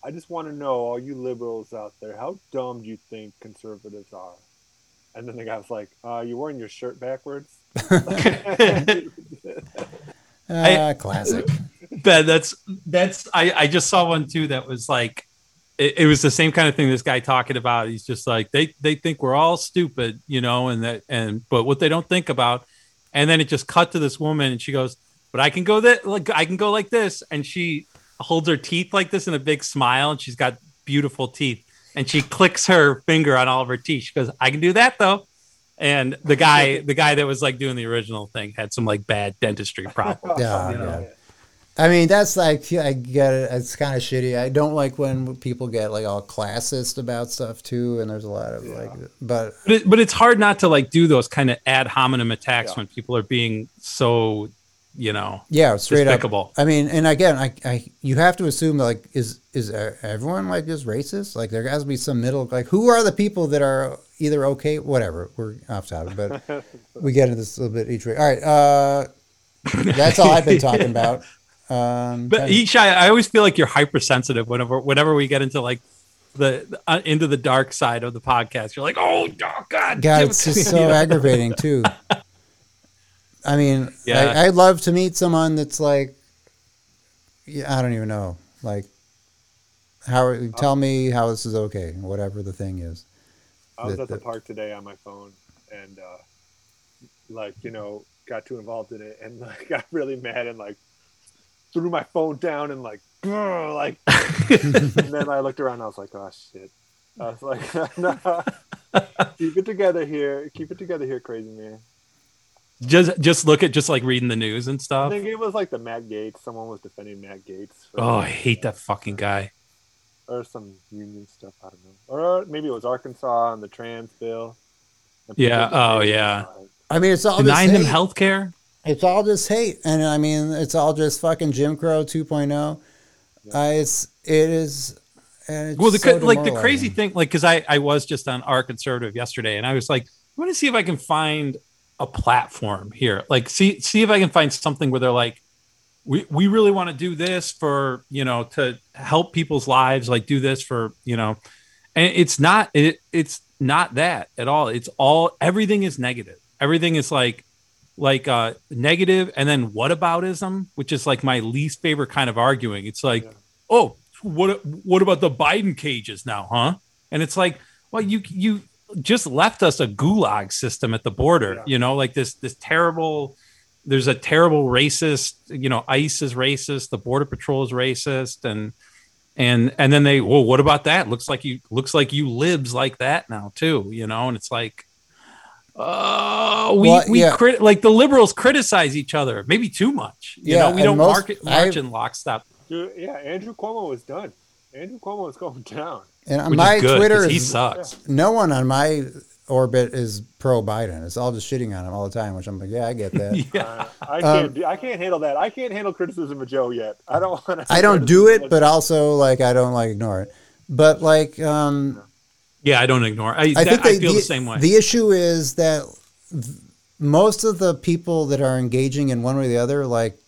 I just want to know, all you liberals out there, how dumb do you think conservatives are? And then the guy was like, uh, "You're wearing your shirt backwards." Ah, classic. that that's that's I, I just saw one too that was like it, it was the same kind of thing this guy talking about. He's just like they they think we're all stupid you know and that and but what they don't think about and then it just cut to this woman and she goes but i can go that like i can go like this. And she holds her teeth like this in a big smile and she's got beautiful teeth. And she clicks her finger on all of her teeth. She goes i can do that though and the guy the guy that was like doing the original thing had some like bad dentistry problems. Yeah, you know? yeah. I mean, that's like I get it. It's kind of shitty. I don't like when people get like all classist about stuff too. And there's a lot of like, but But, it, but it's hard not to like do those kind of ad hominem attacks Yeah. when people are being so, you know, yeah, straight Despicable. up. I mean, and again, I, I, you have to assume that like is is e- everyone like just racist? Like there has to be some middle. Like who are the people that are either okay, whatever. We're off topic, but we get into this a little bit each way. All right, uh, that's all I've been talking about. Um, But each, I always feel like you're hypersensitive whenever whenever we get into like the uh, into the dark side of the podcast. You're like, oh, oh God, God, it's just so aggravating too. I mean, Yeah. I, I'd love to meet someone that's like, yeah, I don't even know, like, how tell me how this is okay, whatever the thing is. I was The- at the the- park today on my phone, and uh, like you know, got too involved in it, and like got really mad and like threw my phone down and like, like, and then I looked around, and I was like, oh shit. I was like, nah, keep it together here, keep it together here, crazy man. just just look at just like reading the news and stuff I think it was like the Matt Gaetz. Someone was defending Matt Gaetz. for- Oh, I hate that fucking guy. Or some union stuff. I don't know. Or maybe it was Arkansas and the trans bill. Yeah, oh, yeah. I mean, it's all Denying just them hate. health care. It's all just hate, and I mean, it's all just fucking Jim Crow 2.0. Uh, it's it is. It's Well, the so like the crazy thing, like because I I was just on our conservative yesterday, and I was like, I want to see if I can find a platform here, like see see if I can find something where they're like, we we really want to do this for you know to help people's lives, like do this for you know, and it's not it it's not that at all. It's all everything is negative. Everything is like like uh negative and then whataboutism which is like my least favorite kind of arguing it's like Yeah. oh what what about the biden cages now huh and it's like well you you just left us a gulag system at the border Yeah. you know like this this terrible there's a terrible racist you know ice is racist the border patrol is racist and and and then they well what about that looks like you looks like you libs like that now too you know and it's like uh we Well, we yeah. crit- like the liberals criticize each other maybe too much you Yeah, know we don't most- market march I- in lockstep Dude, yeah, Andrew Cuomo was done. Andrew Cuomo was going down. And on which my is good 'cause Twitter he is sucks no one on my orbit is pro Biden. It's all just shitting on him all the time, which I'm like, yeah, I get that. yeah Uh, I Um, can't. do, I can't handle that. I can't handle criticism of Joe yet. I don't want to. I don't do it, but also like I don't like ignore it. But like um yeah i don't ignore i, I that- think I feel the, the same way The issue is that th- most of the people that are engaging in one way or the other, like,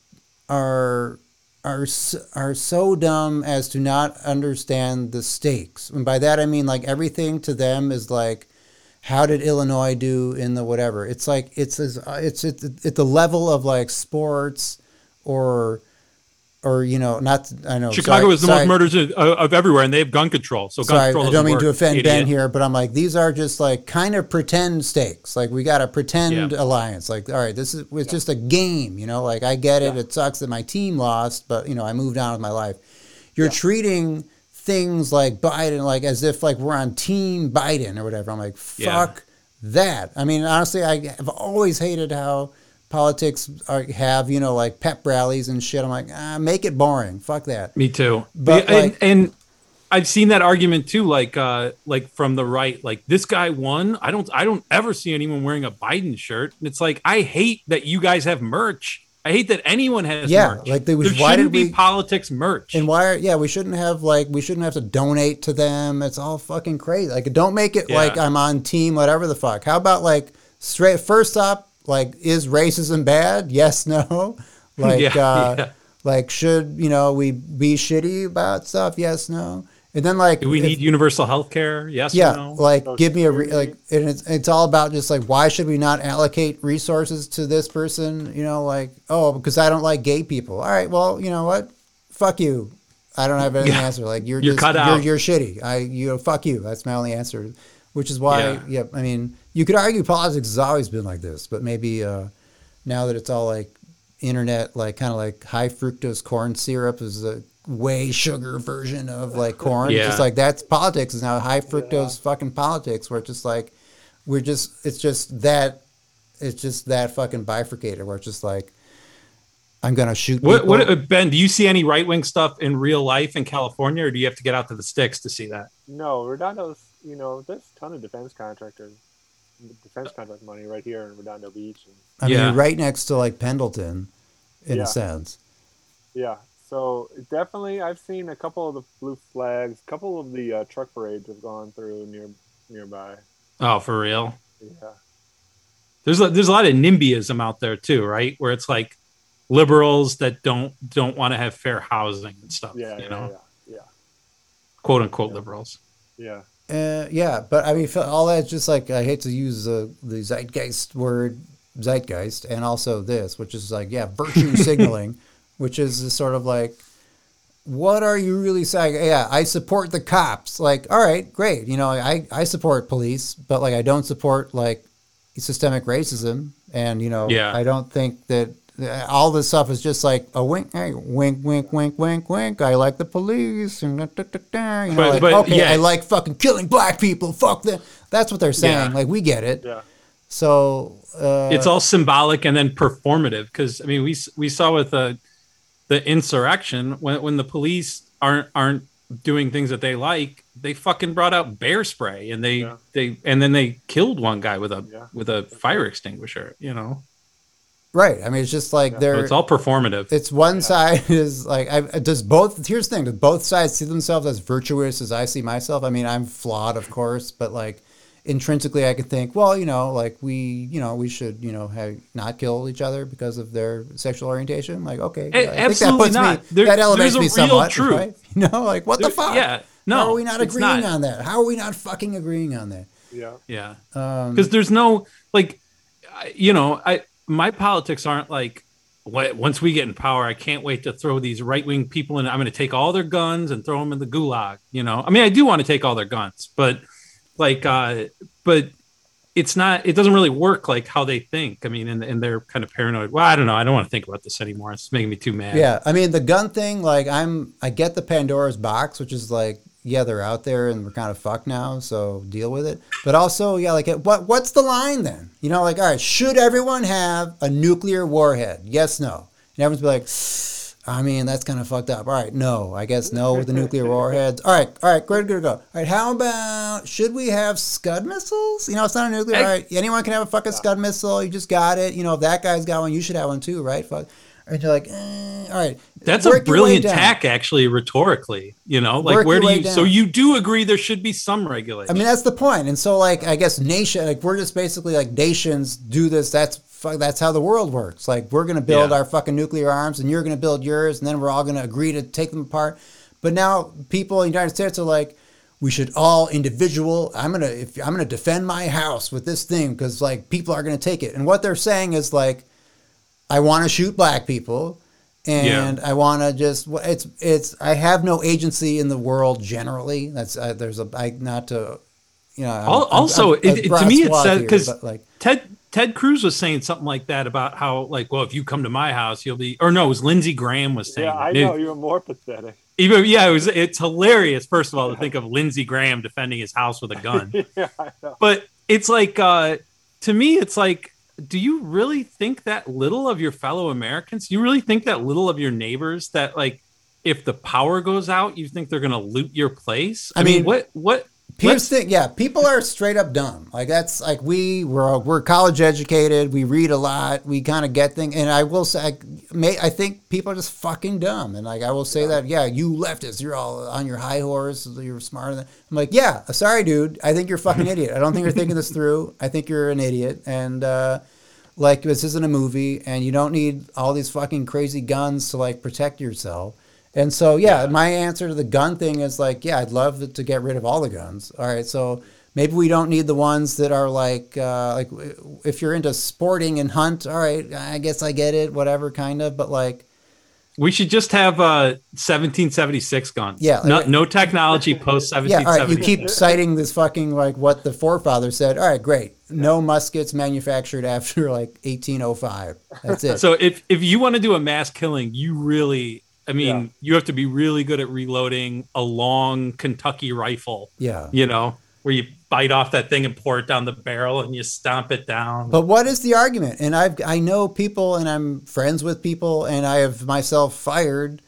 are are are so dumb as to not understand the stakes. And by that I mean like everything to them is like, how did Illinois do in the whatever? It's like it's as it's at the, at the level of like sports or or you know not I know chicago sorry- is the sorry. most murders of, uh, of everywhere and they have gun control so gun Sorry, control I don't mean work, to offend Ben here, but I'm like, these are just like kind of pretend stakes. Like we got a pretend Yeah. alliance. Like, all right, this is it's just a game, you know. Like I get it. It sucks that my team lost, but you know, I moved on with my life. You're treating things like Biden like as if like we're on team Biden or whatever. I'm like, Yeah. fuck that. I mean, honestly, I have always hated how politics are, have you know like pep rallies and shit. I'm like, ah, make it boring. Fuck that. Me too. But, and, like- and I've seen that argument too, like uh like from the right, like this guy won. I don't I don't ever see anyone wearing a Biden shirt. And it's like I hate that you guys have merch. I hate that anyone has Yeah, merch. like they was- there why shouldn't did be we- politics merch. And why? Are, yeah, we shouldn't have like we shouldn't have to donate to them. It's all fucking crazy. Like, don't make it Yeah. like I'm on team whatever the fuck. How about like straight first up? Like, is racism bad? Yes, no. Like, Yeah, uh, yeah. like should you know we be shitty about stuff? Yes, no. And then like, Do we if- need universal health care? Yes yeah, or no? like Social give me a re- like, and it's it's all about just like why should we not allocate resources to this person? You know, like oh because I don't like gay people. All right, well you know what, fuck you. I don't have any Yeah. answer. Like you're, You're just cut you're, out. you're shitty. I you know, fuck you. That's my only answer. Which is why Yeah. yeah. I mean you could argue politics has always been like this, but maybe uh, now that it's all like internet, like kind of like high fructose corn syrup is a way sugar version of like corn. Yeah. It's just like that's politics is now high fructose fucking politics where it's just like we're just it's just that it's just that fucking bifurcated where it's just like I'm gonna shoot. What, what, uh, Ben? Do you see any right wing stuff in real life in California, or do you have to get out to the sticks to see that? No, Redondo's. You know, there's a ton of defense contractors, defense contract money right here in Redondo Beach, and I mean, right next to like Pendleton, in Yeah. a sense. yeah. So definitely, I've seen a couple of the blue flags, a couple of the uh, truck parades have gone through near nearby. Oh, for real? Yeah, There's a, there's a lot of NIMBYism out there too, right? Where it's like liberals that don't don't want to have fair housing and stuff. yeah, you yeah, know, yeah, quote unquote liberals. yeah, Uh, yeah, but I mean, f- all that's just like I hate to use the the zeitgeist word, zeitgeist, and also this, which is like yeah, virtue signaling, which is this sort of like, what are you really saying? Yeah, I support the cops. Like, all right, great. You know, I I support police, but like I don't support like systemic racism, and you know, Yeah. I don't think that. uh, All this stuff is just like a wink, hey, wink, wink, wink, wink, wink. I like the police, and da, da, da, da, you know, But- like but, okay, yeah. I like fucking killing black people. Fuck them. That's what they're saying. Yeah. Like we get it. yeah. So uh, it's all symbolic and then performative because I mean we we saw with the the insurrection when when the police aren't aren't doing things that they like they fucking brought out bear spray and they Yeah. they and then they killed one guy with a Yeah. with a fire extinguisher you know right. I mean, it's just like so they're. it's all performative it's one side is like I does both. Here's the thing: does both sides see themselves as virtuous as I see myself? I mean, I'm flawed, of course, but like intrinsically, I could think, well, you know, like we, you know, we should, you know, have not kill each other because of their sexual orientation. Like, okay, A- I think that absolutely puts not. me There- that elevates there's a me real somewhat, truth. right? You know, like what the fuck? yeah no How are we not agreeing not. on that? How are we not fucking agreeing on that? yeah. yeah Um, because there's no like you know i my politics aren't like what once we get in power i can't wait to throw these right-wing people in i'm going to take all their guns and throw them in the gulag you know i mean i do want to take all their guns but like uh but it's not it doesn't really work like how they think i mean and, and they're kind of paranoid well i don't know i don't want to think about this anymore it's making me too mad Yeah, I mean the gun thing. Like I'm, I get the Pandora's box, which is like, yeah, they're out there and we're kind of fucked now, so deal with it. But also, yeah, like what what's the line then? You know, like all right, should everyone have a nuclear warhead? Yes, no. And everyone's be like, I mean, that's kind of fucked up. All right, no, I guess no with the nuclear warheads. All right, all right, good, good to go. All right, how about should we have Scud missiles? You know, it's not a nuclear. All right, anyone can have a fucking Scud missile. You just got it. You know, if that guy's got one, you should have one too, right? Fuck. And you're like, eh, all right. that's a brilliant down. tack actually rhetorically you know like Work where do you so you do agree there should be some regulation I mean, that's the point. And so, like, I guess nation, like, we're just basically like nations do this. That's fu- that's how the world works. Like, we're gonna build Yeah. our fucking nuclear arms, and you're gonna build yours, and then we're all gonna agree to take them apart. But now, people in the United States are like, we should all individual. I'm gonna if I'm gonna defend my house with this thing because like people are gonna take it. And what they're saying is like, I want to shoot black people. And I want to just it's it's I have no agency in the world generally. That's uh, there's a I not to you know I'm- Al- I'm- also, I'm- I'm it- to me, it says because like Ted Ted Cruz was saying something like that about how, like, well, if you come to my house, you'll be, or no, it was Lindsey Graham was saying. Yeah, I that. know you're more pathetic. Even yeah, it was. It's hilarious. First of all, to think of Lindsey Graham defending his house with a gun, yeah, I know. but it's like, uh, to me, it's like, do you really think that little of your fellow Americans? Do you really think that little of your neighbors? That like, if the power goes out, you think they're going to loot your place? I mean, what what Here's the yeah, people are straight up dumb. Like that's like we we're we're college educated, we read a lot, we kind of get things. And I will say, I, may, I think people are just fucking dumb. And like I will say that, yeah, you leftists, you're all on your high horse, you're smarter than. I'm like, yeah, sorry, dude, I think you're a fucking idiot. I don't think you're thinking this through. I think you're an idiot, and uh, like this isn't a movie, and you don't need all these fucking crazy guns to like protect yourself. And so, yeah, my answer to the gun thing is like, yeah, I'd love to get rid of all the guns. All right, so maybe we don't need the ones that are like, uh, like if you're into sporting and hunt, all right, I guess I get it, whatever, kind of. But like, We should just have uh 1776 guns. Yeah, No, like- no technology post 1776. yeah, all right, you keep citing this fucking like what the forefather said. All right, great. No muskets manufactured after like 1805. That's it. So if if you want to do a mass killing, you really I mean, Yeah. you have to be really good at reloading a long Kentucky rifle, yeah. you know, where you bite off that thing and pour it down the barrel and you stomp it down. But what is the argument? And I've I know people, and I'm friends with people, and I have myself fired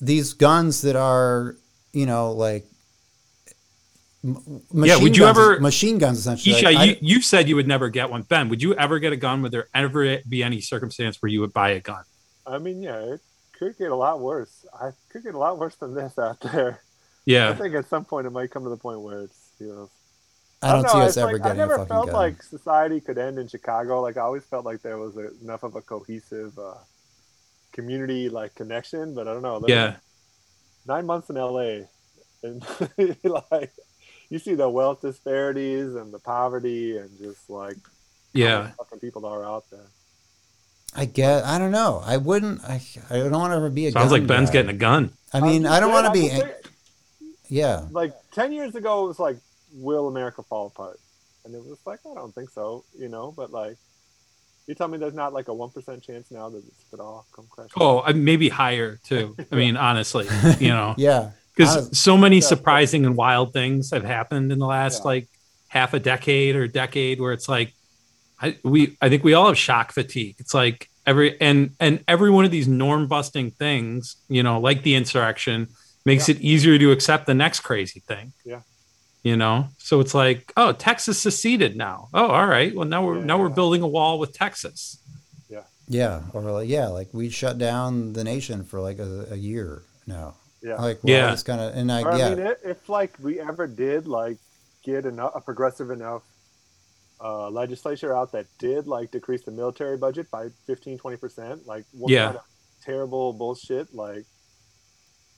these guns that are, you know, like. m- Yeah, would machine you guns- ever- machine guns essentially? Ishai, I- you, you said you would never get one. Ben, would you ever get a gun? Would there ever be any circumstance where you would buy a gun? I mean, yeah, it could get a lot worse. I could get a lot worse than this out there. Yeah. I think at some point it might come to the point where it's you know. I don't know, see us it's ever like, getting I never a felt gun. like society could end in Chicago. Like I always felt like there was a, enough of a cohesive uh, community like connection. But I don't know. Yeah. nine months in LA, and like you see the wealth disparities and the poverty and just like Yeah. many fucking people are out there. I guess I don't know. I wouldn't. I. I don't want to ever be a. Gun. Sounds gun like Ben's guy. getting a gun. I mean, I'm I don't just want to be. I'm just saying, Yeah. like 10 years ago it was like will america fall apart and it was like i don't think so you know but like you tell me there's not like a 1% chance now that this could all come crashing Oh, uh, maybe higher too. I mean, honestly, you know, Yeah. because so many Yeah. surprising and wild things have happened in the last Yeah. like half a decade or decade where it's like I we I think we all have shock fatigue. It's like every and and every one of these norm busting things, you know, like the insurrection, makes it easier to accept the next crazy thing. Yeah. You know, so it's like, oh, Texas seceded now. Oh, all right. Well, now we're Yeah, now we're building a wall with Texas. Yeah. Yeah. Or like, yeah, like we shut down the nation for like a, a year now. yeah Like, well, Yeah. it's kind of, and I, Or, yeah. i mean if, if like we ever did like get enough, a progressive enough uh, legislature out that did like decrease the military budget by 15 20% like what Yeah. kind of terrible bullshit like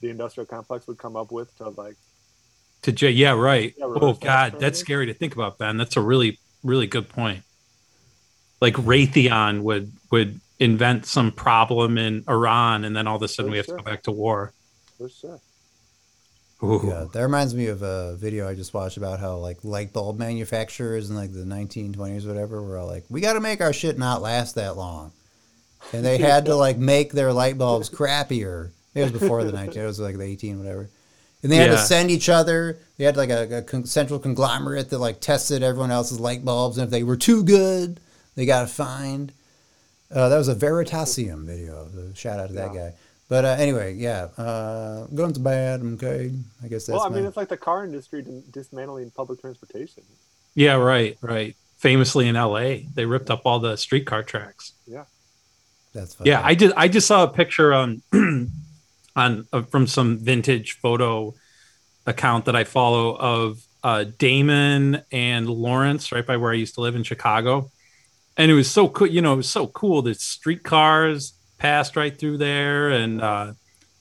the industrial complex would come up with to like To J, yeah, right. Yeah, oh God, that that's scary to think about, Ben. That's a really, really good point. Like Raytheon would would invent some problem in Iran, and then all of a sudden we have to go back to war. for sure Ooh. Yeah, that reminds me of a video I just watched about how like light bulb manufacturers in like the 1920s, or whatever, were all like, "We got to make our shit not last that long," and they had to like make their light bulbs crappier. It was before the 19, it was like the 18, whatever. And they had to send each other. They had like a, a con- central conglomerate that like tested everyone else's light bulbs, and if they were too good, they got fined. Uh, that was a Veritasium video. Shout out to that guy. But uh, anyway, yeah, uh, to bad. Okay, I guess that's. well i mean my- it's like the car industry dismantling public transportation Yeah, right, right. Famously in L.A., they ripped up all the streetcar tracks. Yeah, that's fucked Yeah. I did. I just saw a picture on on uh, from some vintage photo account that I follow of uh, Damen and Lawrence, right by where I used to live in Chicago, and it was so cool. You know, it was so cool that streetcars passed right through there, and uh,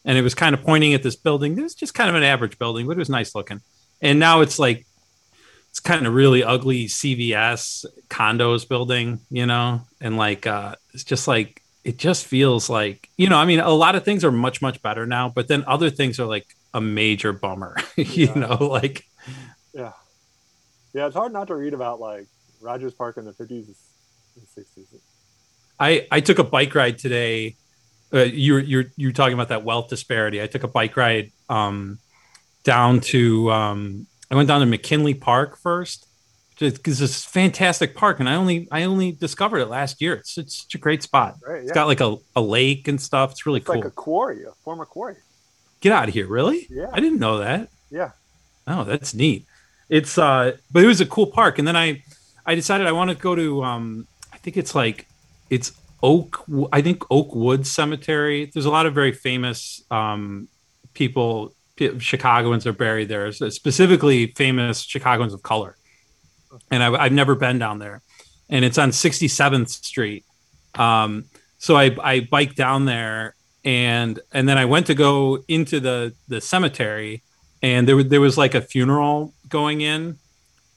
and it was kind of pointing at this building. It was just kind of an average building, but it was nice looking. And now it's like it's kind of really ugly CVS condos building, you know, and like uh, it's just like it just feels like you know. I mean, a lot of things are much much better now, but then other things are like a major bummer, you Yeah. know, like Yeah. Yeah, it's hard not to read about like Rogers Park in the 50s and 60s. I I took a bike ride today. Uh, you're you're you're talking about that wealth disparity. I took a bike ride um, down to um, I went down to McKinley Park first because it's a fantastic park, and I only I only discovered it last year. It's it's such a great spot. Right. It's Yeah. got like a, a lake and stuff. It's really it's cool. like a quarry, a former quarry. Get out of here, really? Yeah. I didn't know that. Yeah. Oh, that's neat. It's uh but it was a cool park and then I I decided I want to go to um I think it's like it's Oak I think Oak Oakwood Cemetery. There's a lot of very famous um people Chicagoans are buried there, specifically famous Chicagoans of color. And I, I've never been down there. And it's on 67th Street. Um, so I, I biked down there and and then I went to go into the the cemetery and there there was like a funeral going in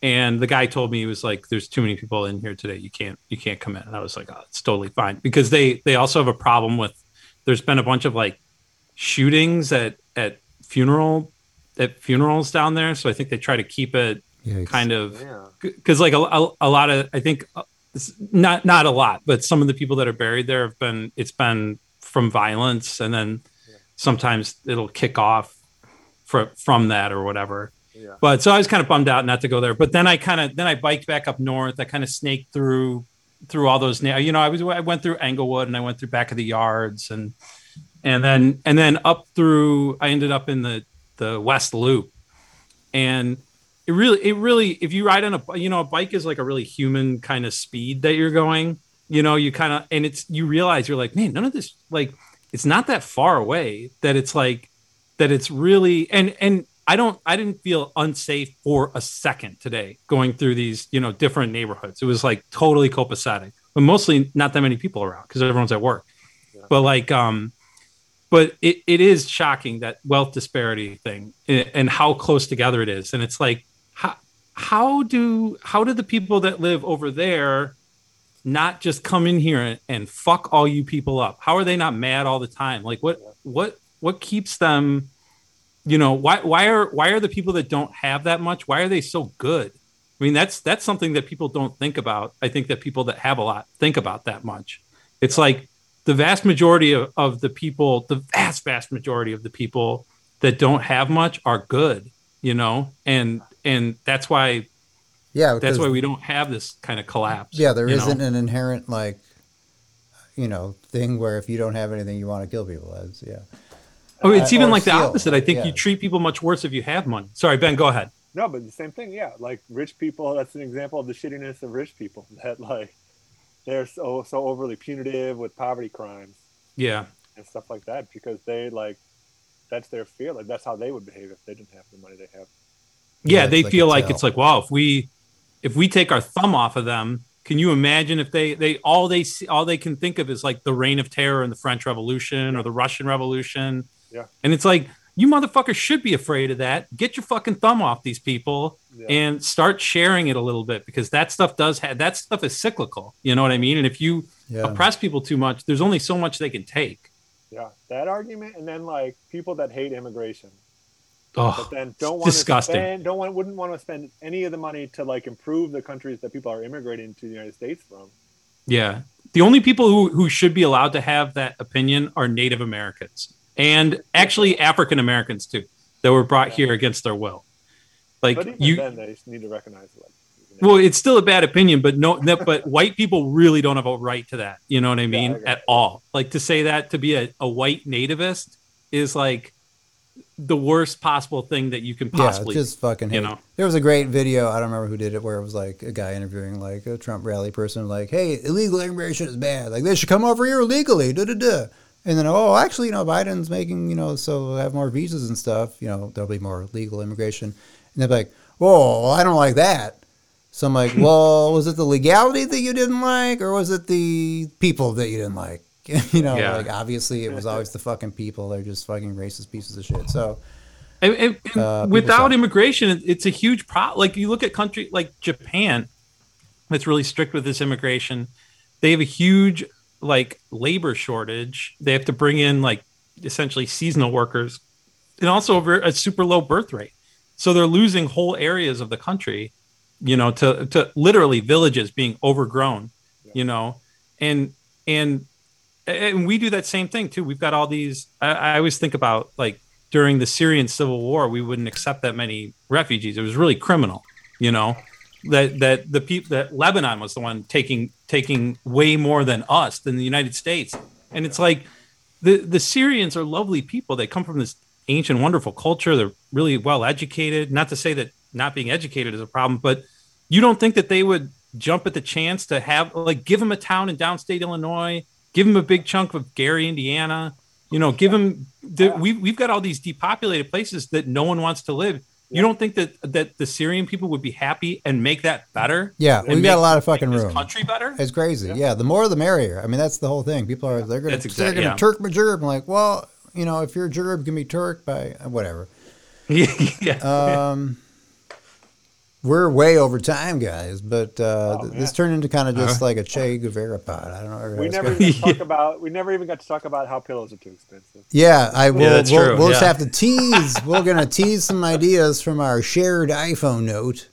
and the guy told me he was like there's too many people in here today. You can't you can't come in. And I was like oh it's totally fine. Because they they also have a problem with there's been a bunch of like shootings at at funeral at funerals down there. So I think they try to keep it Yikes. kind of Yeah. because like a, a, a lot of i think uh, not not a lot but some of the people that are buried there have been it's been from violence. And then sometimes it'll kick off from from that or whatever But so I was kind of bummed out not to go there. But then I kind of then I biked back up north. I kind of snaked through through all those. You know, I was I went through Englewood and I went through back of the yards and and then and then up through. I ended up in the the West Loop, and it really it really if you ride on a you know a bike is like a really human kind of speed that you're going. You know, you kind of and it's you realize you're like man, none of this like it's not that far away that it's like that it's really and and I don't I didn't feel unsafe for a second today going through these you know different neighborhoods. It was like totally copacetic, but mostly not that many people around because everyone's at work. But like um, but it, it is shocking that wealth disparity thing and, and how close together it is, and it's like how how do how do the people that live over there not just come in here and, and fuck all you people up? How are they not mad all the time? Like what what what keeps them? You know why why are why are the people that don't have that much? Why are they so good? I mean that's that's something that people don't think about. I think that people that have a lot think about that much. It's like the vast majority of, of the people, the vast vast majority of the people that don't have much are good. You know, and and that's why Yeah, that's why we don't have this kind of collapse. Yeah, there not an inherent like, you know, thing where if you don't have anything, you want to kill people. That's, yeah. Oh, it's Uh, even or like the opposite. I think Yeah. you treat people much worse if you have money. Sorry, Ben, go ahead. No, but the same thing, yeah. Like rich people, that's an example of the shittiness of rich people. That like they're so so overly punitive with poverty crimes Yeah. and stuff like that because they like that's their fear. Like that's how they would behave if they didn't have the money they have. Yeah, Yeah, they it's like feel like tell. it's like, wow, if we if we take our thumb off of them, can you imagine if they they all they see all they can think of is like the reign of terror in the French Revolution or the Russian Revolution. Yeah. And it's like you motherfuckers should be afraid of that. Get your fucking thumb off these people Yeah. and start sharing it a little bit because that stuff does have that stuff is cyclical. You know what I mean? And if you Yeah. oppress people too much, there's only so much they can take. Yeah, that argument, and then like people that hate immigration, Oh, but then don't want disgusting. to spend, don't want, wouldn't want to spend any of the money to like improve the countries that people are immigrating to the United States from. Yeah. The only people who, who should be allowed to have that opinion are Native Americans and actually African Americans too, that were brought here against their will. Like But even you, then, they just need to recognize it. Like, well, it's still a bad opinion, but no, no, but white people really don't have a right to that. You know what I mean? I At it. all. Like to say that to be a, a white nativist is like the worst possible thing that you can Yeah, possibly. just fucking hate. you know. There was a great video. I don't remember who did it, where it was like a guy interviewing like a Trump rally person, like, "Hey, illegal immigration is bad. Like they should come over here illegally." Da da da. And then, oh, actually, you know, Biden's making, you know, so have more visas and stuff. You know, there'll be more legal immigration. And they're like, "Whoa, I don't like that." So I'm like, "Well, was it the legality that you didn't like, or was it the people that you didn't like?" you know, Yeah. like obviously it was always the fucking people. They're just fucking racist pieces of shit. So And, and- and Uh, without immigration, it's a huge problem. Like you look at country like Japan, that's really strict with this immigration. They have a huge like labor shortage. They have to bring in like essentially seasonal workers, and also a, super low birth rate. So they're losing whole areas of the country, you know, to to literally villages being overgrown, you know, and and and we do that same thing too. We've got all these. I, I always think about like during the Syrian civil war, we wouldn't accept that many refugees. It was really criminal, you know. That that the people that Lebanon was the one taking taking way more than us than the United States, and it's like the the Syrians are lovely people. They come from this ancient, wonderful culture. They're really well educated. Not to say that not being educated is a problem, but you don't think that they would jump at the chance to have like give them a town in downstate Illinois, give them a big chunk of Gary, Indiana. You know, give them. The, we we've got all these depopulated places that no one wants to live. You don't think that that the Syrian people would be happy and make that better? Yeah, we've got a lot of fucking room. Country better. It's crazy. Yeah. the more the merrier. I mean, that's the whole thing. People are they're gonna That's they're gonna yeah. Turk Majurb. I'm like, well, you know, if you're Jerb, give me Turk by whatever. yeah. Um, we're way over time, guys, but uh, Oh, this turned into kind of just Uh-huh. like a Che Guevara pod. I don't know. we never even talk about. We never even got to talk about how pillows are too expensive. Yeah, I will. that's we'll, we'll just have to tease. We're gonna tease some ideas from our shared iPhone note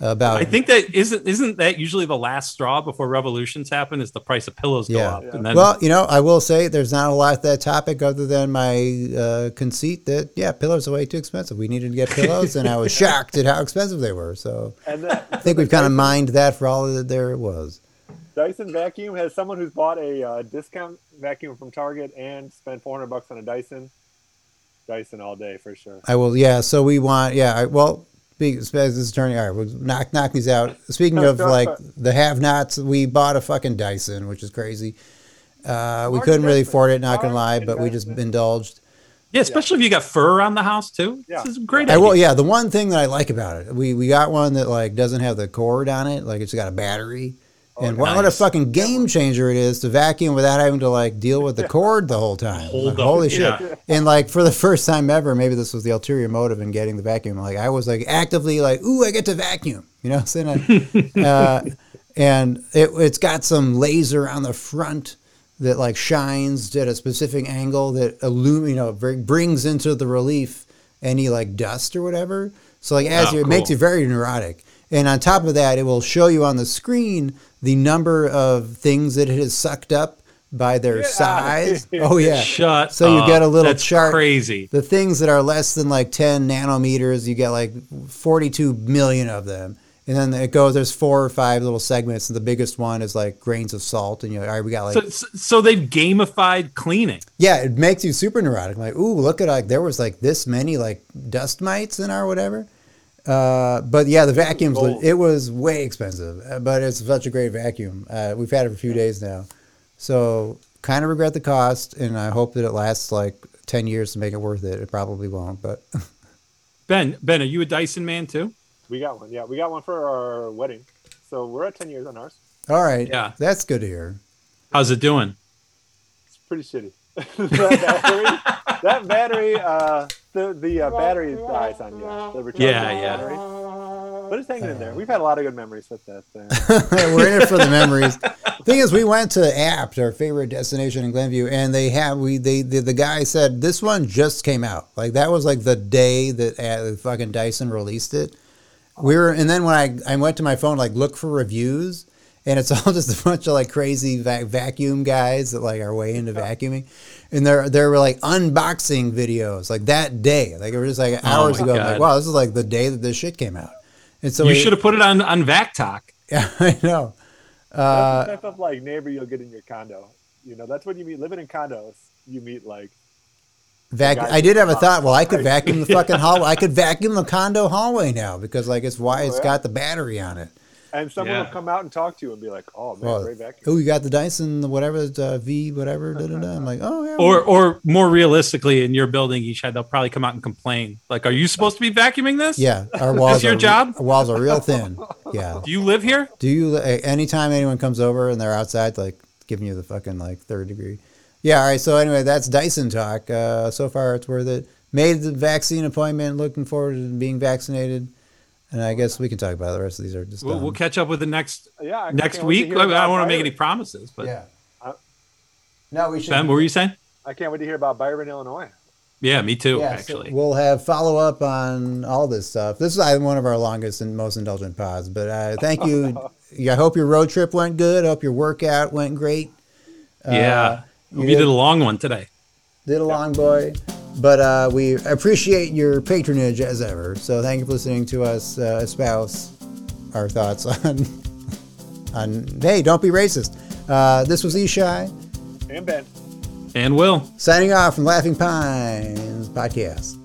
about. I think that isn't isn't that usually the last straw before revolutions happen is the price of pillows go Yeah. up and then Well, you know, I will say there's not a lot to that topic other than my uh, conceit that yeah, pillows are way too expensive. We needed to get pillows, and I was shocked at how expensive they were. So And then I think we've kind of mined that for all that there was. Dyson vacuum has someone who's bought a uh, discount vacuum from Target and spent 400 bucks on a Dyson. Dyson all day for sure. I will. Yeah. So we want. Yeah. I, well, speak, as this attorney, all right, we'll knock knock these out. Speaking of like the have-nots, we bought a fucking Dyson, which is crazy. Uh, we Smart couldn't really afford it. Not gonna lie, but we just indulged. yeah, especially if you got fur around the house too. Yeah. This is a great. I idea. will. Yeah. The one thing that I like about it, we we got one that like doesn't have the cord on it. Like it's got a battery. And what, what a fucking game changer it is to vacuum without having to like deal with the cord the whole time. Hold Like, up, holy shit! yeah. And like for the first time ever, maybe this was the ulterior motive in getting the vacuum. Like I was like actively like, ooh, I get to vacuum. You know, what I'm saying? uh, and it, it's got some laser on the front that like shines at a specific angle that illum you know br- brings into the relief any like dust or whatever. So like as Oh, you, it makes cool. you very neurotic. And on top of that, it will show you on the screen the number of things that it has sucked up by their Yeah. size. Oh yeah. Shut. So you up. get a little That's chart. Crazy. The things that are less than like 10 nanometers, you get like 42 million of them. And then it goes, there's four or five little segments, and the biggest one is like grains of salt. And you're like, all right, we got like, So, so they've gamified cleaning. yeah, it makes you super neurotic. Like, ooh, look at like, there was like this many like dust mites in our whatever. Uh, but yeah, the vacuums, Gold. it was way expensive, uh, but it's such a great vacuum. Uh, we've had it for a few days now. So kind of regret the cost, and I hope that it lasts like 10 years to make it worth it. It probably won't, but Ben, Ben, are you a Dyson man too? We got one. Yeah, we got one for our wedding. So we're at 10 years on ours. all right. Yeah. That's good to hear. How's it doing? It's pretty shitty. that battery, that battery, uh, the the uh, battery dies on you. The rechargeable Yeah, yeah. battery. But it's hanging in there. We've had a lot of good memories with that thing. We're in it for the memories. The thing is, we went to Abt, our favorite destination in Glenview, and they have we they the, the guy said this one just came out. Like that was like the day that uh, fucking Dyson released it. We were, and then when I I went to my phone like look for reviews, and it's all just a bunch of like crazy vac- vacuum guys that like are way into vacuuming, and they're they were like unboxing videos like that day. Like it was just like oh hours my ago. Like wow, this is like the day that this shit came out. And so you we- should have put it on on VacTalk. Yeah, I know. That's the uh, type of like neighbor you'll get in your condo. You know, that's when you meet living in condos. You meet like Vac- I did have a thought. Well, I could vacuum the fucking hallway. I could vacuum the condo hallway now because like it's why oh, it's yeah. got the battery on it. And someone Yeah. will come out and talk to you and be like, "Oh man, Well, great vacuum." oh, you got the Dyson, the whatever, uh, V, whatever. Da, da, da. I'm like, oh yeah. Or or more realistically, in your building, each they'll probably come out and complain. Like, are you supposed to be vacuuming this? yeah, our walls. your are, job? Our walls are real thin. Yeah. Do you live here? Do you? Anytime anyone comes over and they're outside, like giving you the fucking like third degree. Yeah. All right. So anyway, that's Dyson talk. Uh, so far, it's worth it. Made the vaccine appointment. Looking forward to being vaccinated. And I guess we can talk about it. the rest of these are just. We'll, we'll catch up with the next Yeah, I next can't wait to week. hear I don't want to make any promises, but Yeah. Uh, No, we should. Ben, what were you saying? I can't wait to hear about Byron, Illinois. Yeah, me too. Yeah, so actually, we'll have follow up on all this stuff. This is uh, one of our longest and most indulgent pods, but uh, thank you. Yeah, I hope your road trip went good. I hope your workout went great. yeah, you we did- did a long one today. Did a long boy, but uh, we appreciate your patronage as ever. So thank you for listening to us uh, espouse our thoughts on on. Hey, don't be racist. Uh, this was Ishai And Ben. And Will. signing off from Laughing Pines podcast.